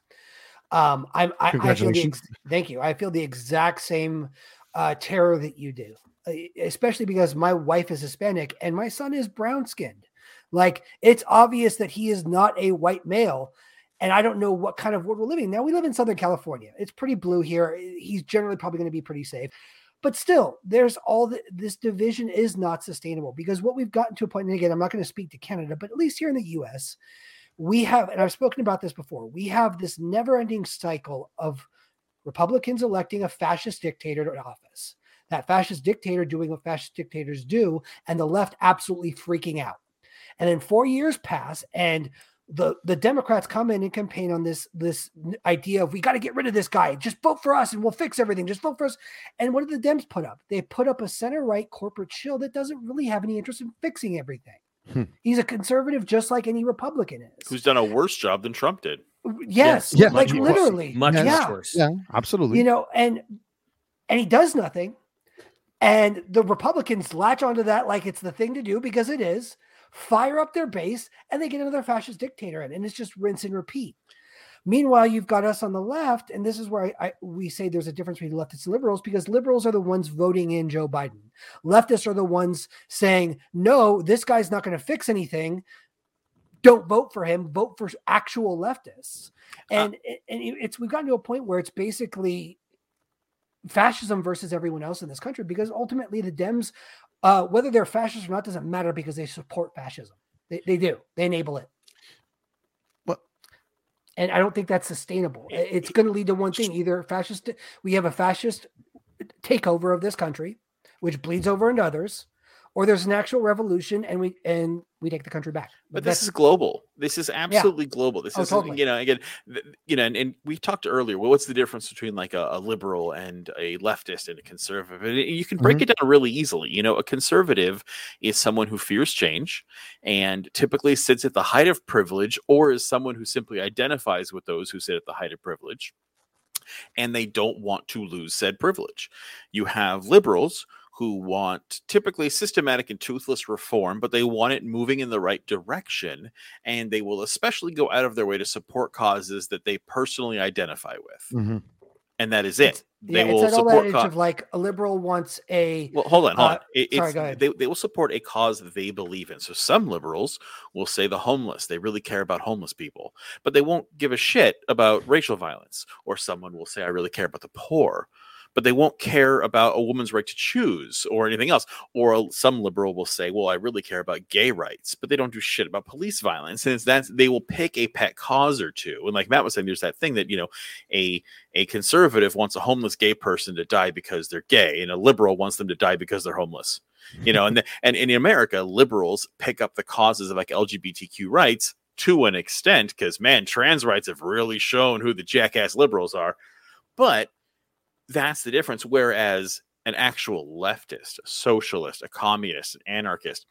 Um, I'm, I, I feel the ex- thank you. I feel the exact same uh, terror that you do, Uh, especially because my wife is Hispanic and my son is brown-skinned. Like it's obvious that he is not a white male, and I don't know what kind of world we're living. Now we live in Southern California. It's pretty blue here. Uh, he's generally probably going to be pretty safe but still there's all the, this division is not sustainable because what we've gotten to a point and again i'm not going to speak to canada but at least here in the us we have and i've spoken about this before we have this never ending cycle of republicans electing a fascist dictator to office that fascist dictator doing what fascist dictators do and the left absolutely freaking out and then four years pass and the the Democrats come in and campaign on this this idea of we got to get rid of this guy. Just vote for us and we'll fix everything. Just vote for us. And what did the Dems put up? They put up a center right corporate shill that doesn't really have any interest in fixing everything. Hmm. He's a conservative, just like any Republican is. who's done a worse job than trump did yes, Yeah, like much worse. literally, Much Yeah. yeah, worse. Yeah, absolutely. you know, and and he does nothing. And the Republicans latch onto that like it's the thing to do because it is. Fire up their base, and they get another fascist dictator in, and it's just rinse and repeat. Meanwhile, you've got us on the left, and this is where I, I we say there's a difference between leftists and liberals because liberals are the ones voting in Joe Biden. Leftists are the ones saying, "No, this guy's not going to fix anything. Don't vote for him. Vote for actual leftists." Uh, and and it's we've gotten to a point where it's basically fascism versus everyone else in this country because ultimately the Dems, uh, whether they're fascist or not, doesn't matter because they support fascism. They, they do. They enable it. Well- and I don't think that's sustainable. It's going to lead to one thing: either fascist, we have a fascist takeover of this country, which bleeds over into others, or there's an actual revolution and we and we take the country back. but that's this is global this is absolutely global this Oh, is totally. you know again you know and, and we talked earlier well what's the difference between like a, a liberal and a leftist and a conservative and you can break Mm-hmm. it down really easily you know a conservative is someone who fears change and typically sits at the height of privilege or is someone who simply identifies with those who sit at the height of privilege and they don't want to lose said privilege you have liberals who want typically systematic and toothless reform, but they want it moving in the right direction. And they will especially go out of their way to support causes that they personally identify with. Mhm. And that is it. They yeah, will it's support of like a liberal wants a well, hold on, hold Uh, on. It- sorry, it's, go ahead. They, they will support a cause they believe in. So some liberals will say the homeless. They really care about homeless people, but they won't give a shit about racial violence. Or someone will say, I really care about the poor, but they won't care about a woman's right to choose or anything else. Or some liberal will say, well, I really care about gay rights, but they don't do shit about police violence. And it's that they will pick a pet cause or two. And like Matt was saying, there's that thing that, you know, a a conservative wants a homeless gay person to die because they're gay, and a liberal wants them to die because they're homeless. You know, and the, and in America, liberals pick up the causes of like LGBTQ rights to an extent because man, trans rights have really shown who the jackass liberals are. But that's the difference. Whereas an actual leftist, a socialist, a communist, an anarchist,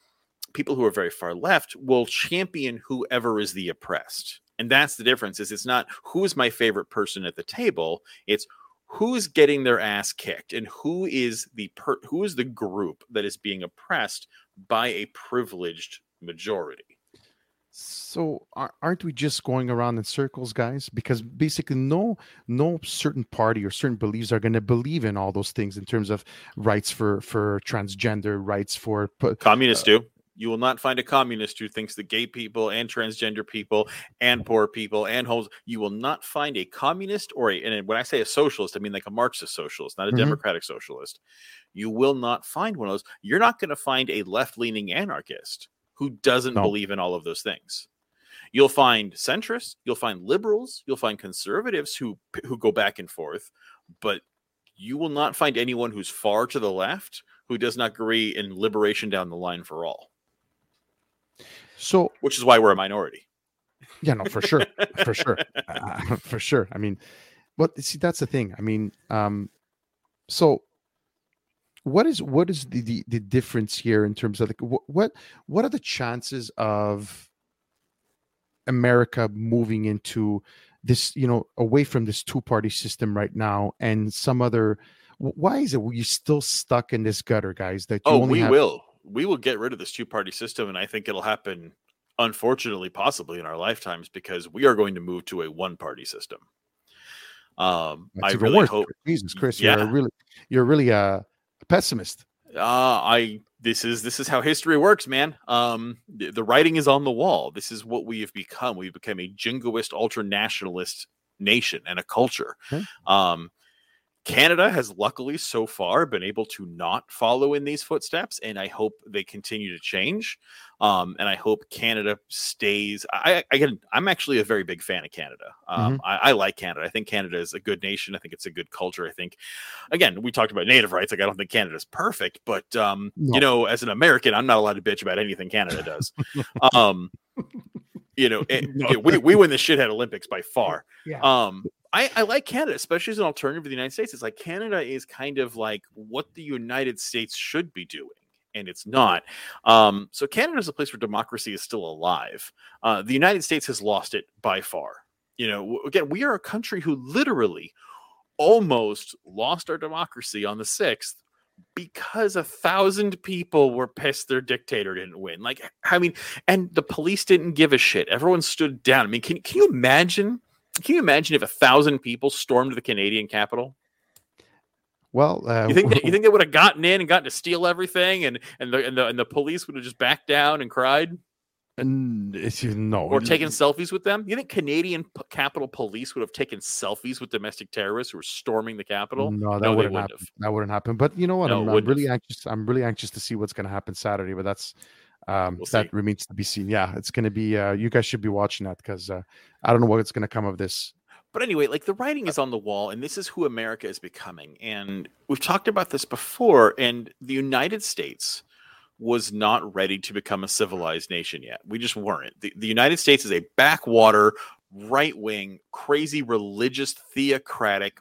people who are very far left will champion whoever is the oppressed. And that's the difference is it's not who's my favorite person at the table, it's who's getting their ass kicked and who is the per- who is the group that is being oppressed by a privileged majority. So aren't we just going around in circles, guys? Because basically, no, no certain party or certain beliefs are going to believe in all those things in terms of rights for for transgender, rights for Communists do. You will not find a communist who thinks that gay people and transgender people and poor people and homes. You will not find a communist or a, and when I say a socialist, I mean like a Marxist socialist, not a Mhm. democratic socialist. You will not find one of those. You're not going to find a left leaning anarchist who doesn't No. believe in all of those things. You'll find centrists, you'll find liberals, you'll find conservatives who who go back and forth, but you will not find anyone who's far to the left who does not agree in liberation down the line for all So which is why we're a minority. yeah, no, for sure, for sure, uh, for sure. I mean, but see, that's the thing. I mean, um, so what is what is the the, the difference here in terms of like what what what are the chances of America moving into this, you know, away from this two party system right now and some other? Why is it we still stuck in this gutter, guys? That you Oh, we have- will. We will get rid of this two party system, and I think it'll happen, unfortunately, possibly in our lifetimes, because we are going to move to a one party system. Um, That's I really worse. hope. Jesus, Chris, you're really you're really a pessimist. Uh, I this is this is how history works, man. Um, the, the writing is on the wall. This is what we have become. We've become a jingoist, ultra nationalist nation and a culture. Okay. Um, Canada has luckily so far been able to not follow in these footsteps, and I hope they continue to change. Um, and I hope Canada stays. I, I again, I'm actually a very big fan of Canada. Um, I, I like Canada. I think Canada is a good nation. I think it's a good culture. I think, again, we talked about native rights. Like I don't think Canada's perfect, but um, No. you know, as an American, I'm not allowed to bitch about anything Canada does. um, you know, it- No. we we win the shithead Olympics by far. Yeah. Um, I, I like Canada, especially as an alternative to the United States. It's like Canada is kind of like what the United States should be doing, and it's not. Um, so Canada is a place where democracy is still alive. Uh, the United States has lost it by far. You know, again, we are a country who literally almost lost our democracy on the sixth because a thousand people were pissed their dictator didn't win. Like, I mean, and the police didn't give a shit. Everyone stood down. I mean, can can you imagine? Can you imagine if a thousand people stormed the Canadian capital? Well, uh, You think that, you think they would have gotten in and gotten to steal everything, and and the and the, and the police would have just backed down and cried, N- it's no or taken selfies with them? You think Canadian p- Capitol Police would have taken selfies with domestic terrorists who were storming the Capitol? No, that No, wouldn't happen. have. That wouldn't happen. But you know what? No, I'm, I'm really anxious. I'm really anxious to see what's going to happen Saturday. But that's um, We'll that see. remains to be seen. Yeah, it's going to be. Uh, you guys should be watching that because uh, I don't know what's going to come of this. But anyway, like the writing is on the wall, and this is who America is becoming. And we've talked about this before, and the United States was not ready to become a civilized nation yet. We just weren't. The, the United States is a backwater, right wing, crazy, religious, theocratic,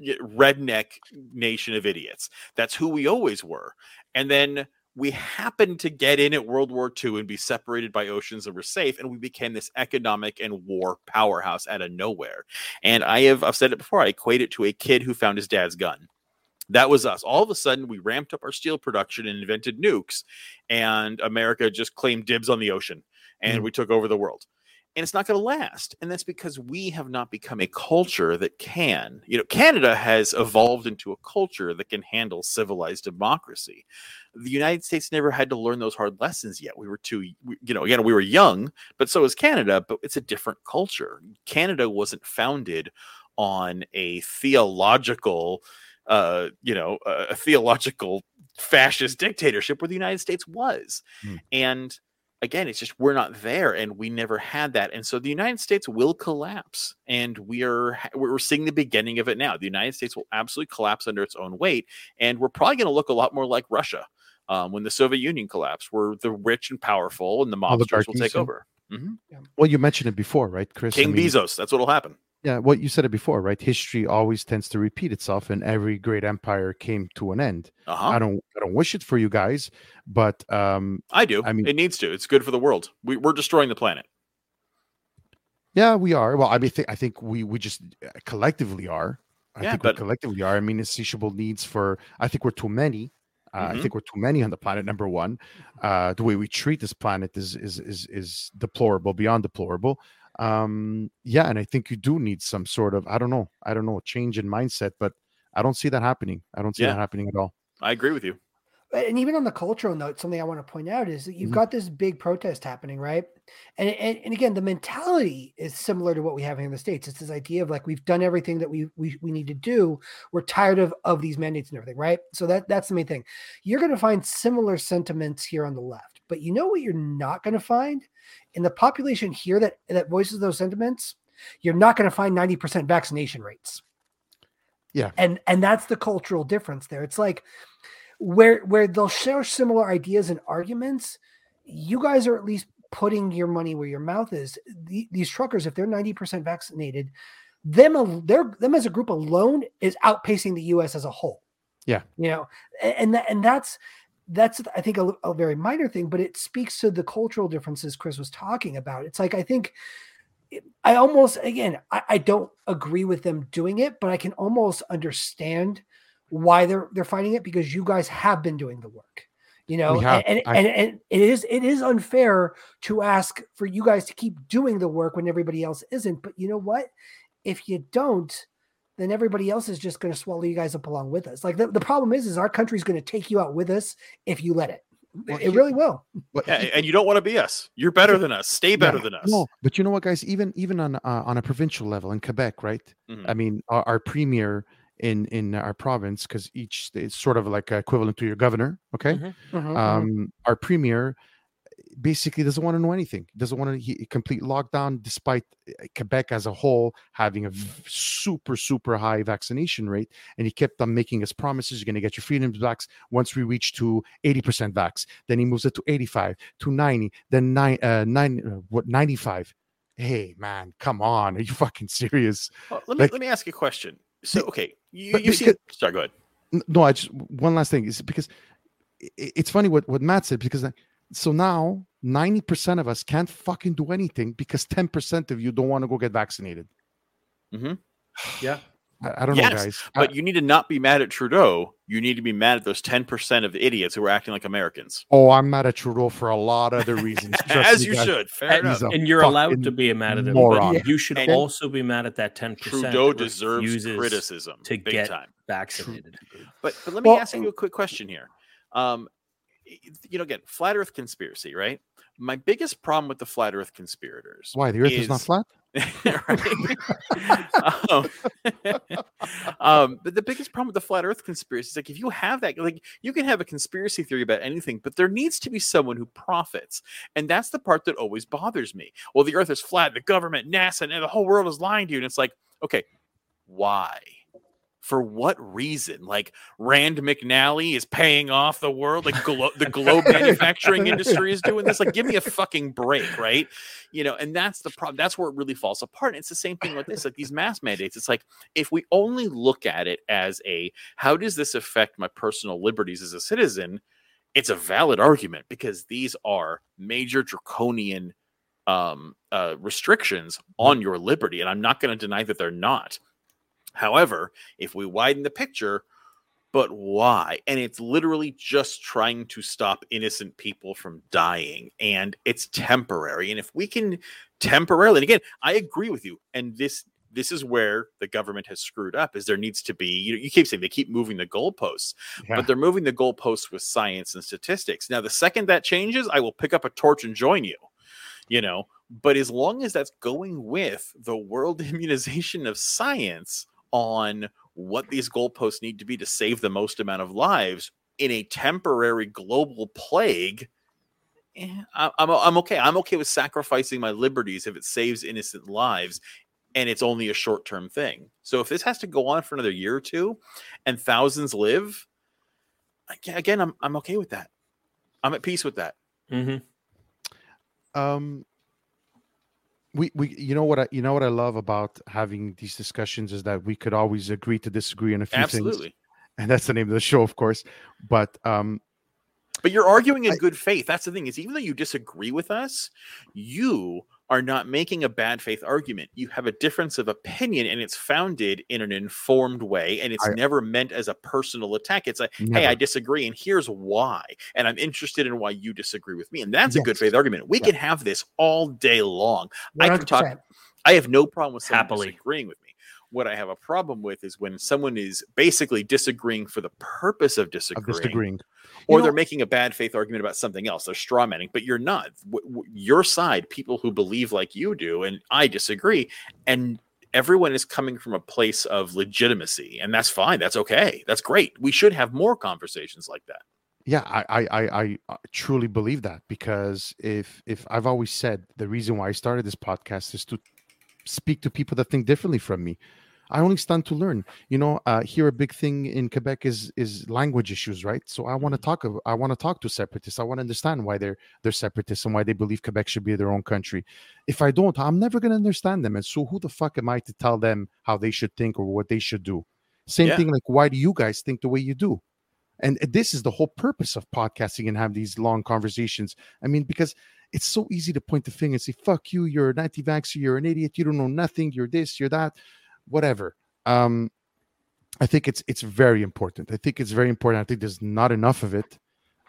redneck nation of idiots. That's who we always were. And then we happened to get in at World War II and be separated by oceans and were safe, and we became this economic and war powerhouse out of nowhere. And I have I've said it before. I equate it to a kid who found his dad's gun. That was us. All of a sudden, we ramped up our steel production and invented nukes, and America just claimed dibs on the ocean and Mm. we took over the world. And it's not going to last. And that's because we have not become a culture that can. You know, Canada has evolved into a culture that can handle civilized democracy. The United States never had to learn those hard lessons yet. We were too, you know, again, we were young, but so is Canada, but it's a different culture. Canada wasn't founded on a theological uh, you know, a, a theological fascist dictatorship where the United States was. Hmm. And again, it's just we're not there and we never had that. And so the United States will collapse and we are we're seeing the beginning of it now. The United States will absolutely collapse under its own weight and we're probably going to look a lot more like Russia. Um, when the Soviet Union collapsed, where the rich and powerful and the mobsters will take over. Mhm. Well, you mentioned it before, right, Chris? I King mean, Bezos, that's what'll happen. Yeah, what you said it before, right? History always tends to repeat itself, and every great empire came to an end. Uh-huh. I don't, I don't wish it for you guys, but um, I do. I mean- it needs to. It's good for the world. We, we're destroying the planet. yeah, we are. Well, I mean, th- I think we we just uh, collectively are. I Yeah, think but- we collectively are. I mean, insatiable needs for. I think we're too many. Uh, I Mhm. think we're too many on the planet. Number one, uh, the way we treat this planet is is is is deplorable, beyond deplorable. Um, yeah, and I think you do need some sort of I don't know, I don't know, a change in mindset, but I don't see that happening. I don't see Yeah. that happening at all. I agree with you. and even on the cultural note, something I want to point out is that you've Mhm. got this big protest happening, right? And, and and again, the mentality is similar to what we have here in the states. It's this idea of like we've done everything that we we, we need to do. We're tired of of these mandates and everything, right? So that that's the main thing. You're going to find similar sentiments here on the left, but you know what you're not going to find in the population here that that voices those sentiments. You're not going to find 90% vaccination rates. Yeah. And and that's the cultural difference there. It's like where where they'll share similar ideas and arguments, you guys are at least putting your money where your mouth is. The, these truckers, if they're 90% vaccinated, them they're them as a group alone is outpacing the US as a whole. Yeah. You know, and and that's that's I think a, a very minor thing, but it speaks to the cultural differences Chris was talking about. It's like I think I almost again I, I don't agree with them doing it, but I can almost understand why they're they're fighting it because you guys have been doing the work. You know, have. and, and, I- and and it is it is unfair to ask for you guys to keep doing the work when everybody else isn't. But you know what? If you don't, then everybody else is just going to swallow you guys up along with us. Like the, the problem is, is our country's going to take you out with us if you let it. Well, it really will. But and you don't want to be us. You're better than us. Stay better Yeah, than us. No, but you know what, guys? Even even on uh, on a provincial level in Quebec, right? Mhm. I mean, our, our premier in in our province, because each state is sort of like equivalent to your governor. Okay, Mhm. Mhm, mhm. um, our premier basically doesn't want to know anything. Doesn't want to he, complete lockdown, despite uh, Quebec as a whole having a v- super super high vaccination rate. And he kept on making his promises: you're going to get your freedoms back once we reach to 80% vax. Then he moves it to 85, to 90, then nine, uh, nine, uh, what 95. Hey man, come on! Are you fucking serious? Well, let me like- let me ask you a question. So, okay, you, you see, because- sorry, go ahead. No i just one last thing is because it's funny what what matt said because like, so now 90% of us can't fucking do anything because 10% of you don't want to go get vaccinated Yeah. i, I don't know Yes, guys I- But you need to not be mad at Trudeau. You need to be mad at those 10% of idiots who are acting like Americans. oh i'm mad at trudeau for a lot of other reasons Trust As me, you guys. should. Fair And, enough. and you're allowed to be mad at him, moron. but you should And- also be mad at that 10% Trudeau deserves criticism to big get time. vaccinated. But but let me Well, ask you a quick question here. Um, y- you know, again, flat Earth conspiracy, right? My biggest problem with the flat Earth conspirators. why the earth is, not flat um, um, but the biggest problem with the flat Earth conspiracy is like if you have that, like you can have a conspiracy theory about anything, but there needs to be someone who profits, and that's the part that always bothers me. Well, the Earth is flat, the government, NASA, and the whole world is lying to you, and it's like, okay, why? For what reason? Like Rand McNally is paying off the world, like glo- the globe manufacturing industry is doing this. Like, give me a fucking break, right? you know and that's the problem that's where it really falls apart and it's the same thing with this like these mass mandates it's like if we only look at it as a how does this affect my personal liberties as a citizen it's a valid argument because these are major draconian um, uh, restrictions on your liberty and i'm not going to deny that they're not however if we widen the picture but why? And it's literally just trying to stop innocent people from dying. And it's temporary. And if we can temporarily, and again, I agree with you. And this this is where the government has screwed up is there needs to be you know you keep saying they keep moving the goalposts Yeah. but they're moving the goalposts with science and statistics now the second that changes i will pick up a torch and join you you know but as long as that's going with the world immunization of science on what these goalposts need to be to save the most amount of lives in a temporary global plague eh, I- I'm, I'm okay i'm okay with sacrificing my liberties if it saves innocent lives and it's only a short term thing. So if this has to go on for another year or two and thousands live, again, I'm I'm okay with that. I'm at peace with that. Mhm. um we we you know what i you know what i love about having these discussions is that we could always agree to disagree on a few things Absolutely. and that's the name of the show of course but um But you're arguing in I- good faith. That's the thing is even though you disagree with us, you are not making a bad faith argument. You have a difference of opinion and it's founded in an informed way and it's I- never meant as a personal attack. It's like, hey. I disagree and here's why. And I'm interested in why you disagree with me. And that's a good faith argument. We Yeah. can have this all day long. I can talk I have no problem with someone Happily. disagreeing with me. What I have a problem with is when someone is basically disagreeing for the purpose of of disagreeing, disagreeing or You they're know- making a bad faith argument about something else. They're straw manning, but you're not. W- w- your side, people who believe like you do, and I disagree, and everyone is coming from a place of legitimacy, and that's fine. That's okay. That's great. We should have more conversations like that. yeah I, I i i uh, truly believe that because if if i've always said the reason why i started this podcast is to speak to people that think differently from me i only stand to learn. You know uh here a big thing in quebec is is language issues right? So i want to talk ab- i want to talk to separatists. I want to understand why they're they're separatists and why they believe quebec should be their own country. If i don't i'm never going to understand them. And so who the fuck am i to tell them how they should think or what they should do? Same Yeah. thing like why do you guys think the way you do? And this is the whole purpose of podcasting and have these long conversations. I mean, because it's so easy to point the finger and say, fuck you, you're an anti-vaxxer, you're an idiot, you don't know nothing, you're this, you're that, whatever. Um, I think it's it's very important. I think it's very important. I think there's not enough of it.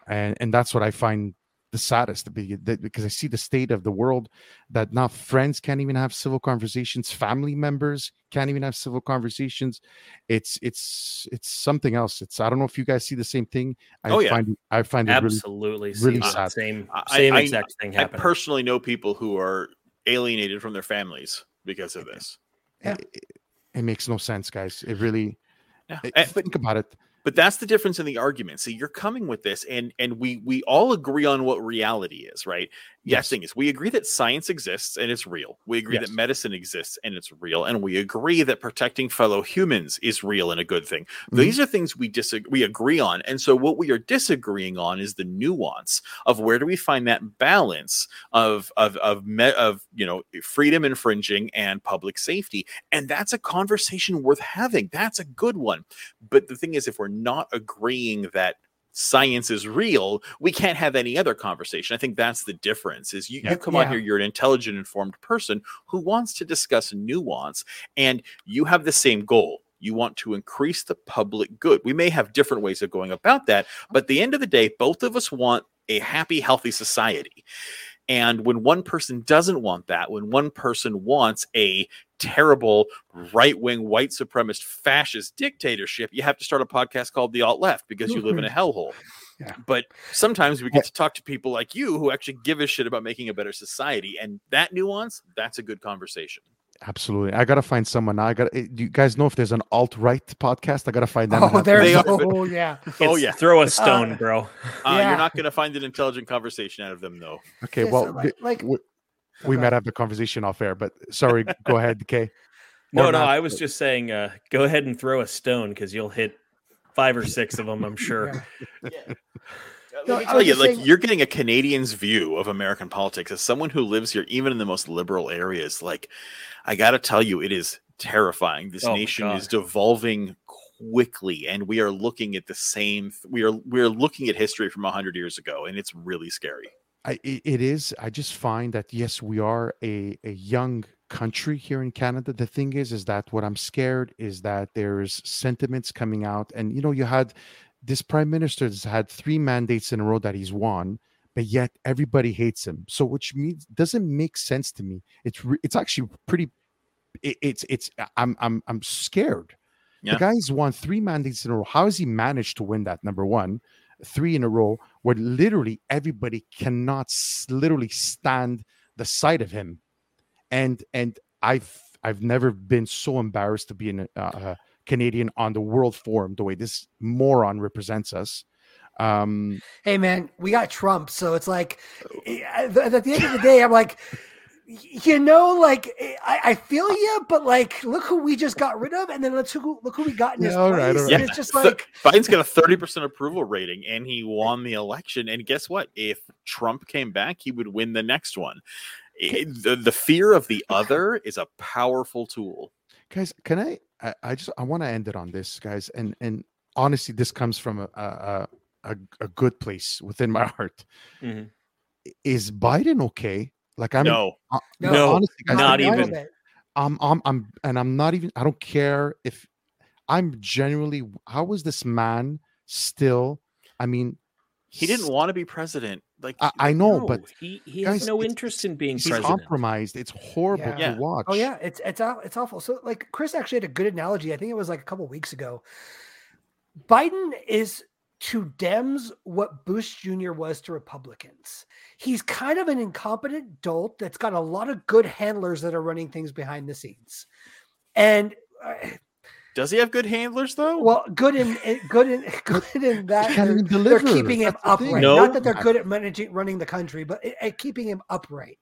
And and that's what I find the saddest to be that because I see the state of the world that now friends can't even have civil conversations, family members can't even have civil conversations. It's it's it's something else. It's I don't know if you guys see the same thing. I Oh, yeah. find it- I find it Absolutely. really see the sad. Same I- same I- exact thing I personally know people who are alienated from their families because of this. Yeah. it, it- makes no sense, guys. It really Yeah. it- And- think about it. but that's the difference in the argument. See, you're coming with this, and and we we all agree on what reality is, right? Yes, Yes. thing is, we agree that science exists and it's real. We agree Yes. that medicine exists and it's real, and we agree that protecting fellow humans is real and a good thing. Mhm. These are things we disagree, we agree on, and so what we are disagreeing on is the nuance of where do we find that balance of of of me, of you know freedom infringing and public safety, and that's a conversation worth having. That's a good one. But the thing is, if we're not agreeing that science is real, we can't have any other conversation. I think that's the difference. Is you, Yeah. you come on here, you're an intelligent, informed person who wants to discuss nuance, and you have the same goal. You want to increase the public good. We may have different ways of going about that, but at the end of the day, both of us want a happy, healthy society. And when one person doesn't want that, when one person wants a terrible right wing white supremacist fascist dictatorship, you have to start a podcast called The Alt Left because you live in a mm-hmm. hellhole. Yeah. But sometimes we get to talk to people like you who actually give a shit about making a better society. And that nuance, that's a good conversation. Absolutely. I gotta find someone. now. I got to eh, do you guys know if there's an alt-right podcast? I gotta find them. Oh, have- there's They are- oh yeah. Oh, yeah. Throw a uh, stone, bro. Uh, Yeah. You're not going to find an intelligent conversation out of them, though. Okay, Yeah, well like, like we, we might have the conversation off air, but sorry, go ahead, Kay. No, Or no, not, I was just saying, uh, go ahead and throw a stone because you'll hit five or six of them, I'm sure. Yeah. Let No, I tell you, just like saying- you're getting a Canadian's view of American politics as someone who lives here, even in the most liberal areas. Like, I got to tell you, it is terrifying. This Oh nation is devolving quickly, and we are looking at the same. We are we are looking at history from hundred years ago, and it's really scary. I, it, is. I just find that yes, we are a, a young country here in Canada. The thing is, is that what I'm scared is that there's sentiments coming out, and you know, you had this prime minister has had three mandates in a row that he's won, but yet everybody hates him. So, which means doesn't make sense to me. It's re- it's actually pretty. It, it's it's I'm I'm I'm scared. Yeah. The guy's won three mandates in a row. How has he managed to win that? Number one, three in a row, where literally everybody cannot s- literally stand the sight of him, and and I've I've never been so embarrassed to be in a, Canadian on the World Forum the way this moron represents us. Um, Hey man, we got Trump, so it's like eh, at the end of the day, I'm like, you know, like I, I feel you, but like, look who we just got rid of, and then let's who, look who we got in his Yeah, all right, place. all and right. it's just Th- like, Biden's got a 30% approval rating and he won the election. And guess what? If Trump came back, he would win the next one. It- the, the fear of the other is a powerful tool. guys, can I? I, I just I want to end it on this, guys, and and honestly, this comes from a a, a, a good place within my heart. Mhm. Is Biden okay? Like I'm no, uh, No, honestly, guys, not I'm even. I'm, I'm, I'm, and I'm not even. I don't care if I'm genuinely. How is this man still? I mean, he didn't want to be president. Like, I, I know, No, but he, he guys, has no interest in being he's president. compromised. It's horrible Yeah. to watch. Oh yeah, it's it's aw- it's awful. So like Chris actually had a good analogy. I think it was like a couple weeks ago. Biden is to Dems what Bush Jr. was to Republicans. He's kind of an incompetent dolt that's got a lot of good handlers that are running things behind the scenes. And uh, does he have good handlers though? well, good in in- good in good in that He can't they're, they're keeping him That's upright. No. Not that they're good at managing running the country, but at- at keeping him upright.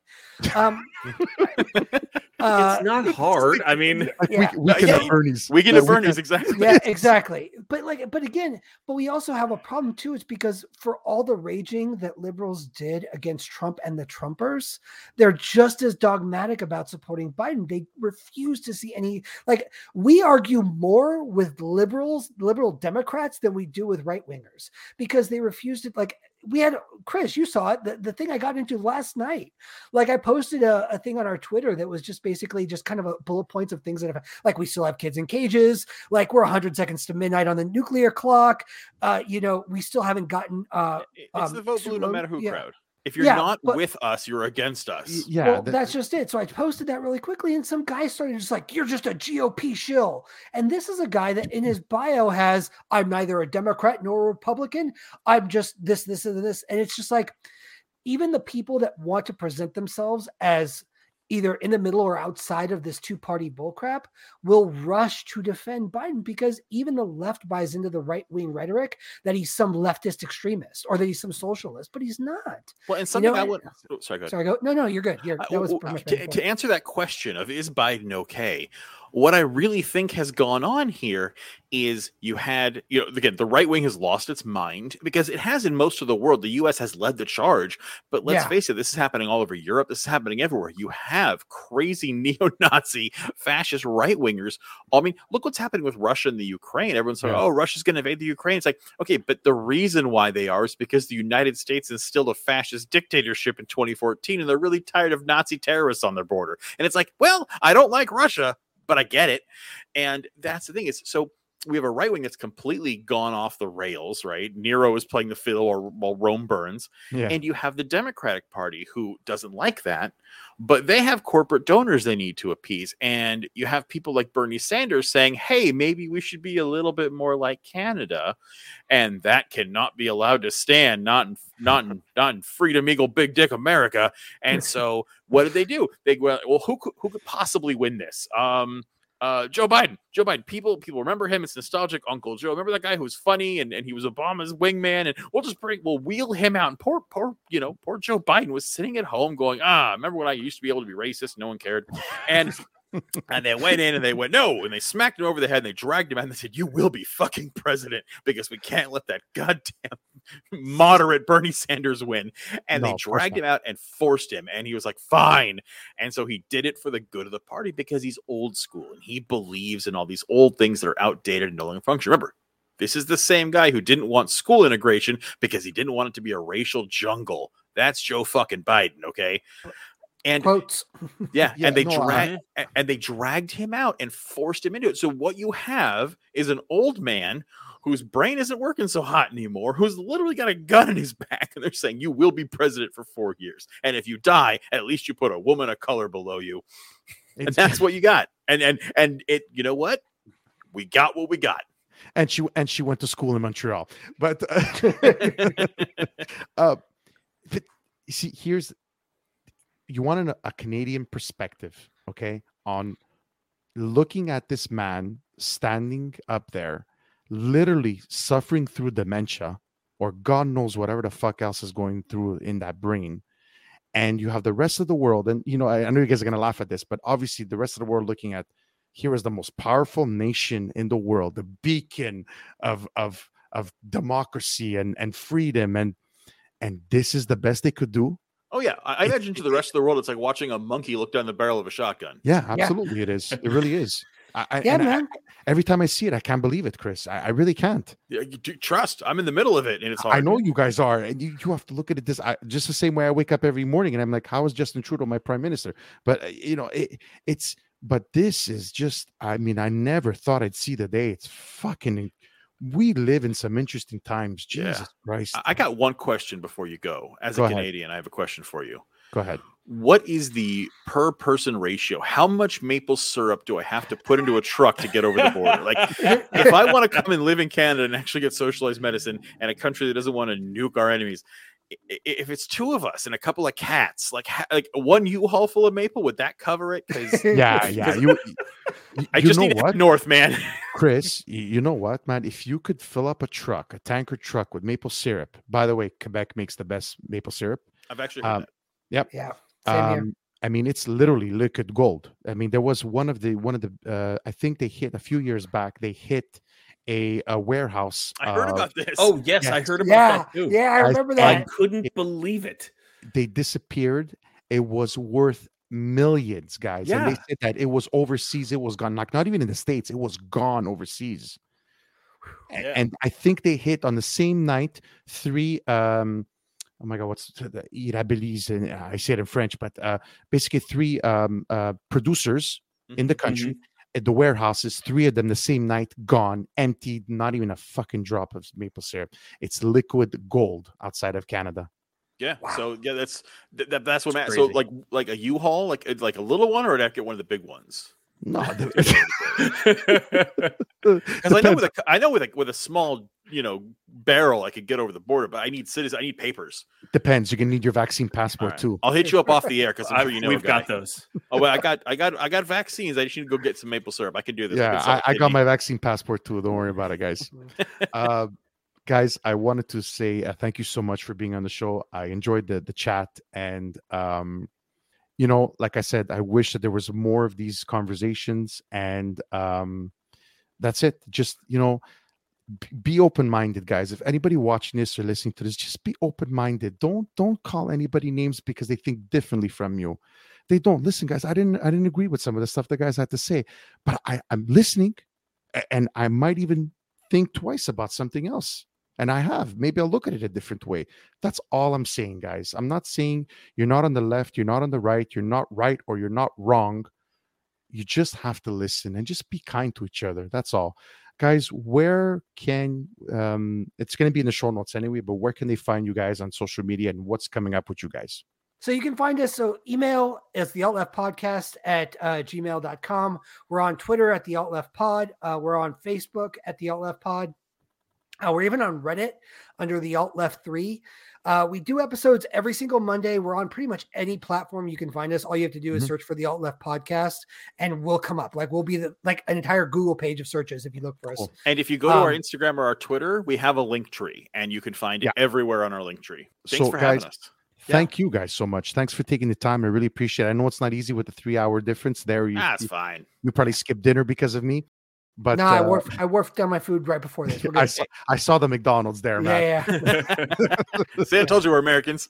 Um, uh, it's not hard. I mean, Yeah. we, we can Yeah. have Bernie's. we can have Bernie's exactly. yeah, exactly. But like, but again, but we also have a problem too. It's because for all the raging that liberals did against Trump and the Trumpers, they're just as dogmatic about supporting Biden. They refuse to see any like we argue more with liberals, liberal Democrats than we do with right wingers because they refuse to like we had Chris, you saw it. The, the thing I got into last night. Like I posted a, a thing on our Twitter that was just basically just kind of a bullet points of things that have like we still have kids in cages, like we're 100 seconds to midnight on the nuclear clock. Uh, you know, we still haven't gotten uh It's um, the vote blue no matter who yeah. crowd. If you're Yeah, not but- with us, you're against us. Yeah, well, that- that's just it. So I posted that really quickly, and some guy started just like, "You're just a GOP shill." And this is a guy that in his bio has, "I'm neither a Democrat nor a Republican. I'm just this, this, and this." And it's just like, even the people that want to present themselves as either in the middle or outside of this two-party bullcrap will rush to defend Biden because even the left buys into the right-wing rhetoric that he's some leftist extremist or that he's some socialist, but he's not. Well, and something know, I would. Oh, sorry, go ahead. Sorry, go. No, no, you're good. You're, Uh, that was well, pretty to, to answer that question of is Biden okay? What I really think has gone on here is you had, you know, again, the right wing has lost its mind because it has in most of the world. The US has led the charge, but let's Yeah. face it, this is happening all over Europe. This is happening everywhere. You have crazy neo Nazi fascist right wingers. I mean, look what's happening with Russia and the Ukraine. Everyone's saying, Yeah. oh, Russia's going to invade the Ukraine. It's like, okay, but the reason why they are is because the United States instilled a fascist dictatorship in 2014 and they're really tired of Nazi terrorists on their border. And it's like, well, I don't like Russia, but I get it. And that's the thing is so we have a right wing that's completely gone off the rails, right? Nero is playing the fiddle or while Rome burns. yeah. And you have the Democratic Party who doesn't like that, but they have corporate donors they need to appease. And you have people like Bernie Sanders saying, hey, maybe we should be a little bit more like Canada. And that cannot be allowed to stand, not in not in not in freedom eagle big dick America. And so what did they do? They go, well, who could who could possibly win this? Um uh, Joe Biden. Joe Biden. People people remember him. It's nostalgic. Uncle Joe. Remember that guy who was funny and, and he was Obama's wingman. And we'll just bring we'll wheel him out. And poor poor you know poor Joe Biden was sitting at home going ah remember when I used to be able to be racist? No one cared. And and they went in and they went no and they smacked him over the head and they dragged him out and they said you will be fucking president because we can't let that goddamn moderate Bernie Sanders win. And No, they dragged him out and forced him. And he was like, fine. And so he did it for the good of the party because he's old school and he believes in all these old things that are outdated and no longer function. Remember, this is the same guy who didn't want school integration because he didn't want it to be a racial jungle. That's Joe fucking Biden, okay? And Quotes. yeah, Yeah, and they no, I- and they dragged him out and forced him into it. So what you have is an old man whose brain isn't working so hot anymore, who's literally got a gun in his back, and they're saying you will be president for four years, and if you die, at least you put a woman of color below you, and that's what you got. And and and it, you know what? We got what we got. and she and she went to school in Montreal. But uh, uh, but see, here's you want an, a Canadian perspective, okay, on looking at this man standing up there, literally suffering through dementia, or God knows whatever the fuck else is going through in that brain. And you have the rest of the world, and you know, I, I know you guys are gonna laugh at this, but obviously the rest of the world looking at here is the most powerful nation in the world, the beacon of of of democracy and and freedom, and and this is the best they could do. Oh yeah, I, I imagine to the rest of the world, it's like watching a monkey look down the barrel of a shotgun. Yeah, absolutely, it is. It really is. I, I, Yeah, and I- man. every time I see it, I can't believe it, Chris. I, I really can't. Yeah, you do- trust. I'm in the middle of it, and it's hard. I know you guys are, and you, you have to look at it this I, just the same way I wake up every morning, and I'm like, how is Justin Trudeau my prime minister? But uh, you know, it, it's but this is just. I mean, I never thought I'd see the day. It's fucking. We live in some interesting times. Yeah. Jesus Christ! I- got one question before you go. As Go a ahead. Canadian, I have a question for you. Go ahead. What is the per person ratio? How much maple syrup do I have to put into a truck to get over the border? Like, if I want to come and live in Canada and actually get socialized medicine and a country that doesn't want to nuke our enemies, if it's two of us and a couple of cats, like like one U-Haul full of maple, would that cover it? Because Yeah, yeah. You, you, I you just know need to what? north, man. Chris, you know what, man? If you could fill up a truck, a tanker truck with maple syrup. By the way, Quebec makes the best maple syrup. I've actually heard Um, that. yeah. Same here. Um, I mean, it's literally liquid gold. I mean, there was one of the one of the. Uh, I think they hit a few years back. They hit a, a warehouse. I heard uh, about this. Oh yes, I heard about Yeah. that too. Yeah, I I- remember I that. I couldn't believe it. They disappeared. It was worth millions, guys. Yeah. And they said that it was overseas. It was gone. Like not even in the states. It was gone overseas. A- Yeah. And I think they hit on the same night three. um Oh my God, what's the the irabilis? And I say it in French, but uh, basically three um, uh, producers in the Mhm. country at the warehouses. Three of them the same night, gone, emptied, not even a fucking drop of maple syrup. It's liquid gold outside of Canada. Yeah. So yeah, that's that, that's what It's Matt. So like like a U-Haul, like like a little one, or did I get one of the big ones? No, Because I know with a I know with a with a small you know barrel I could get over the border, but I need citizen. I need papers. depends. You're gonna need your vaccine passport right. too. I'll hit you up off the air because I'm sure you know. we've got those. Oh, well, I got I got I got vaccines. I just need to go get some maple syrup. I can do this. Yeah, can I, I got my vaccine passport too. Don't worry about it, guys. uh, guys, I wanted to say uh, thank you so much for being on the show. I enjoyed the the chat, and um, you know, like I said, I wish that there was more of these conversations, and um, that's it. Just you know, be open minded, guys. If anybody watching this or listening to this, just be open minded. Don't don't call anybody names because they think differently from you. They don't listen, guys. I didn't I didn't agree with some of the stuff the guys had to say, but I I'm listening, and I might even think twice about something else. And I have. Maybe I'll look at it a different way. That's all I'm saying, guys. I'm not saying you're not on the left, you're not on the right, you're not right, or you're not wrong. You just have to listen and just be kind to each other. That's all. Guys, where can um it's gonna be in the show notes anyway, but where can they find you guys on social media and what's coming up with you guys? So you can find us. So email is the alt left podcast at uh, gmail.com. We're on Twitter at the alt left pod. Uh, we're on Facebook at the alt left pod. Uh, we're even on Reddit under the alt left three. Uh, we do episodes every single Monday. We're on pretty much any platform you can find us. All you have to do is Mhm. search for the alt left podcast and we'll come up. Like we'll be the, like an entire Google page of searches if you look for us. Cool. And if you go to our Um, Instagram or our Twitter, we have a link tree, and you can find it Yeah. everywhere on our link tree. Thanks So, for guys, having us. Yeah. Thank you guys so much. Thanks for taking the time. I really appreciate it. I know it's not easy with the three hour difference there. You, That's you, fine. you probably skipped dinner because of me. But no, I uh, warfed I warfed down my food right before this. I saw, I saw the McDonald's there, man. yeah, yeah, See, I told you we're Americans.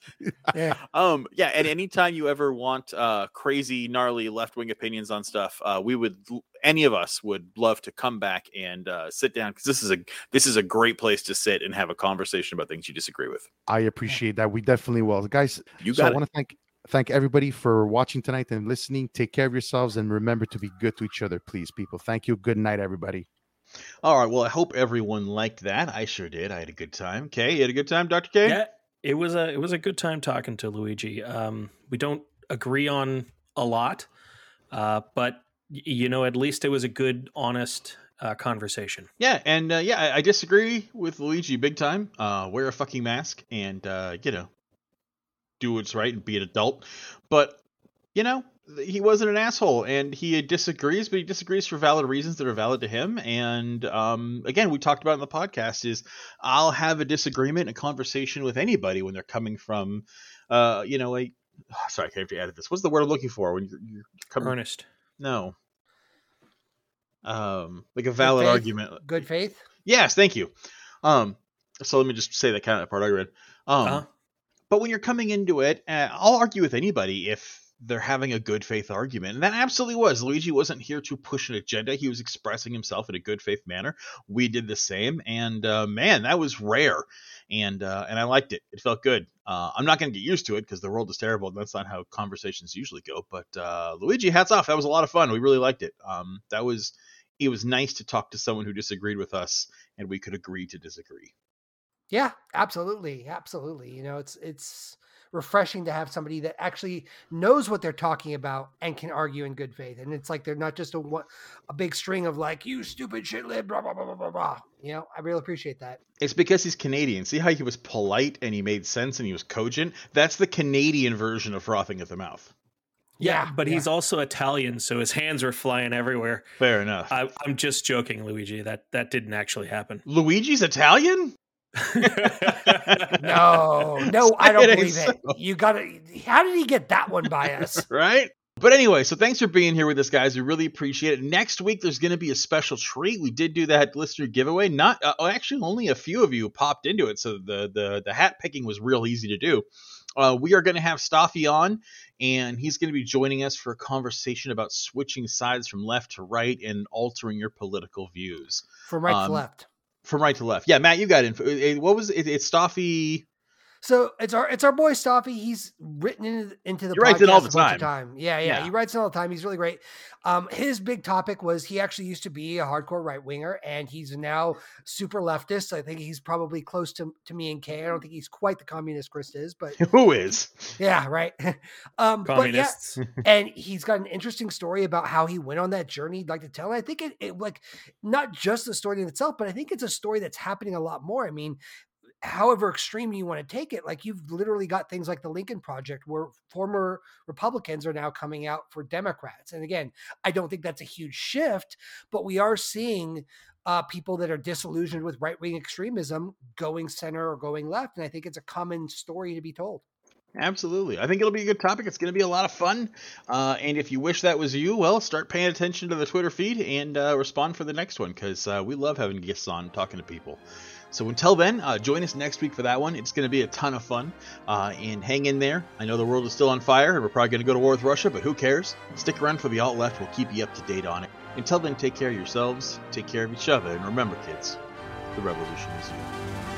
yeah. Um, yeah, and anytime you ever want uh crazy, gnarly left wing opinions on stuff, uh, we would any of us would love to come back and uh, sit down because this is a this is a great place to sit and have a conversation about things you disagree with. I appreciate that. We definitely will, guys. You so I want to thank thank everybody for watching tonight and listening. Take care of yourselves and remember to be good to each other, please, people. Thank you. Good night, everybody. All right. Well, I hope everyone liked that. I sure did. I had a good time. Kay, you had a good time, Doctor K. Yeah, it was a it was a good time talking to Luigi. Um, we don't agree on a lot, uh, but you know, at least it was a good, honest uh, conversation. Yeah, and uh, yeah, I, I, disagree with Luigi big time. Uh, wear a fucking mask and uh, you know, do what's right and be an adult. But you know, he wasn't an asshole and he disagrees but he disagrees for valid reasons that are valid to him. And um, again we talked about in the podcast is i'll have a disagreement a conversation with anybody when they're coming from uh, you know a sorry i have to edit this. What's the word i'm looking for when you're, you're coming earnest. No. Um like a valid good argument. Good faith? Yes thank you. Um so let me just say that kind of part i read. Um uh-huh. But when you're coming into it uh, i'll argue with anybody if they're having a good faith argument. And that absolutely was. Luigi wasn't here to push an agenda. He was expressing himself in a good faith manner. We did the same. And uh, man, that was rare. And uh, and I liked it. It felt good. Uh, I'm not going to get used to it because the world is terrible. And That's not how conversations usually go. But uh, Luigi, hats off. That was a lot of fun. We really liked it. Um, that was it was nice to talk to someone who disagreed with us and we could agree to disagree. Yeah, absolutely. Absolutely. You know, it's it's refreshing to have somebody that actually knows what they're talking about and can argue in good faith. And it's like they're not just a a big string of like you stupid shit lib blah blah blah blah blah blah. You know, I really appreciate that. It's because he's Canadian. See how he was polite and he made sense and he was cogent. That's the Canadian version of frothing at the mouth. Yeah, yeah but yeah. he's also Italian, so his hands are flying everywhere. Fair enough. I, am just joking, Luigi. That that didn't actually happen. Luigi's Italian? no, no, I don't believe so. it. You got to. How did he get that one by us? right. But anyway, so thanks for being here with us, guys. We really appreciate it. Next week, there's going to be a special treat. We did do that listener giveaway. Not uh, actually, only a few of you popped into it, so the the the hat picking was real easy to do. Uh, we are going to have Staffy on, and he's going to be joining us for a conversation about switching sides from left to right and altering your political views. From right um, to left from right to left. Yeah, Matt, you got info. What was it? It's Staffy. So it's our it's our boy Staffy. He's written in, into the he writes it all the time. time. Yeah, yeah, yeah, He writes it all the time. He's really great. Um, his big topic was he actually used to be a hardcore right winger, and he's now super leftist. I think he's probably close to, to me and Kay. I don't think he's quite the communist Chris is, but who is? Yeah, right. um, Communists. But yeah, and he's got an interesting story about how he went on that journey. He'd like to tell. And I think it, it like not just the story in itself, but I think it's a story that's happening a lot more. I mean, however extreme you want to take it, like you've literally got things like the Lincoln Project, where former Republicans are now coming out for Democrats. And again, I don't think that's a huge shift, but we are seeing uh, people that are disillusioned with right wing extremism going center or going left. And I think it's a common story to be told. Absolutely. I think it'll be a good topic. It's going to be a lot of fun. Uh, and if you wish that was you, well, start paying attention to the Twitter feed and uh, respond for the next one because uh, we love having guests on talking to people. So until then, uh, join us next week for that one. It's going to be a ton of fun. Uh, and hang in there. I know the world is still on fire, and we're probably going to go to war with Russia, but who cares? Stick around for the alt left. We'll keep you up to date on it. Until then, take care of yourselves, take care of each other, and remember, kids, the revolution is you.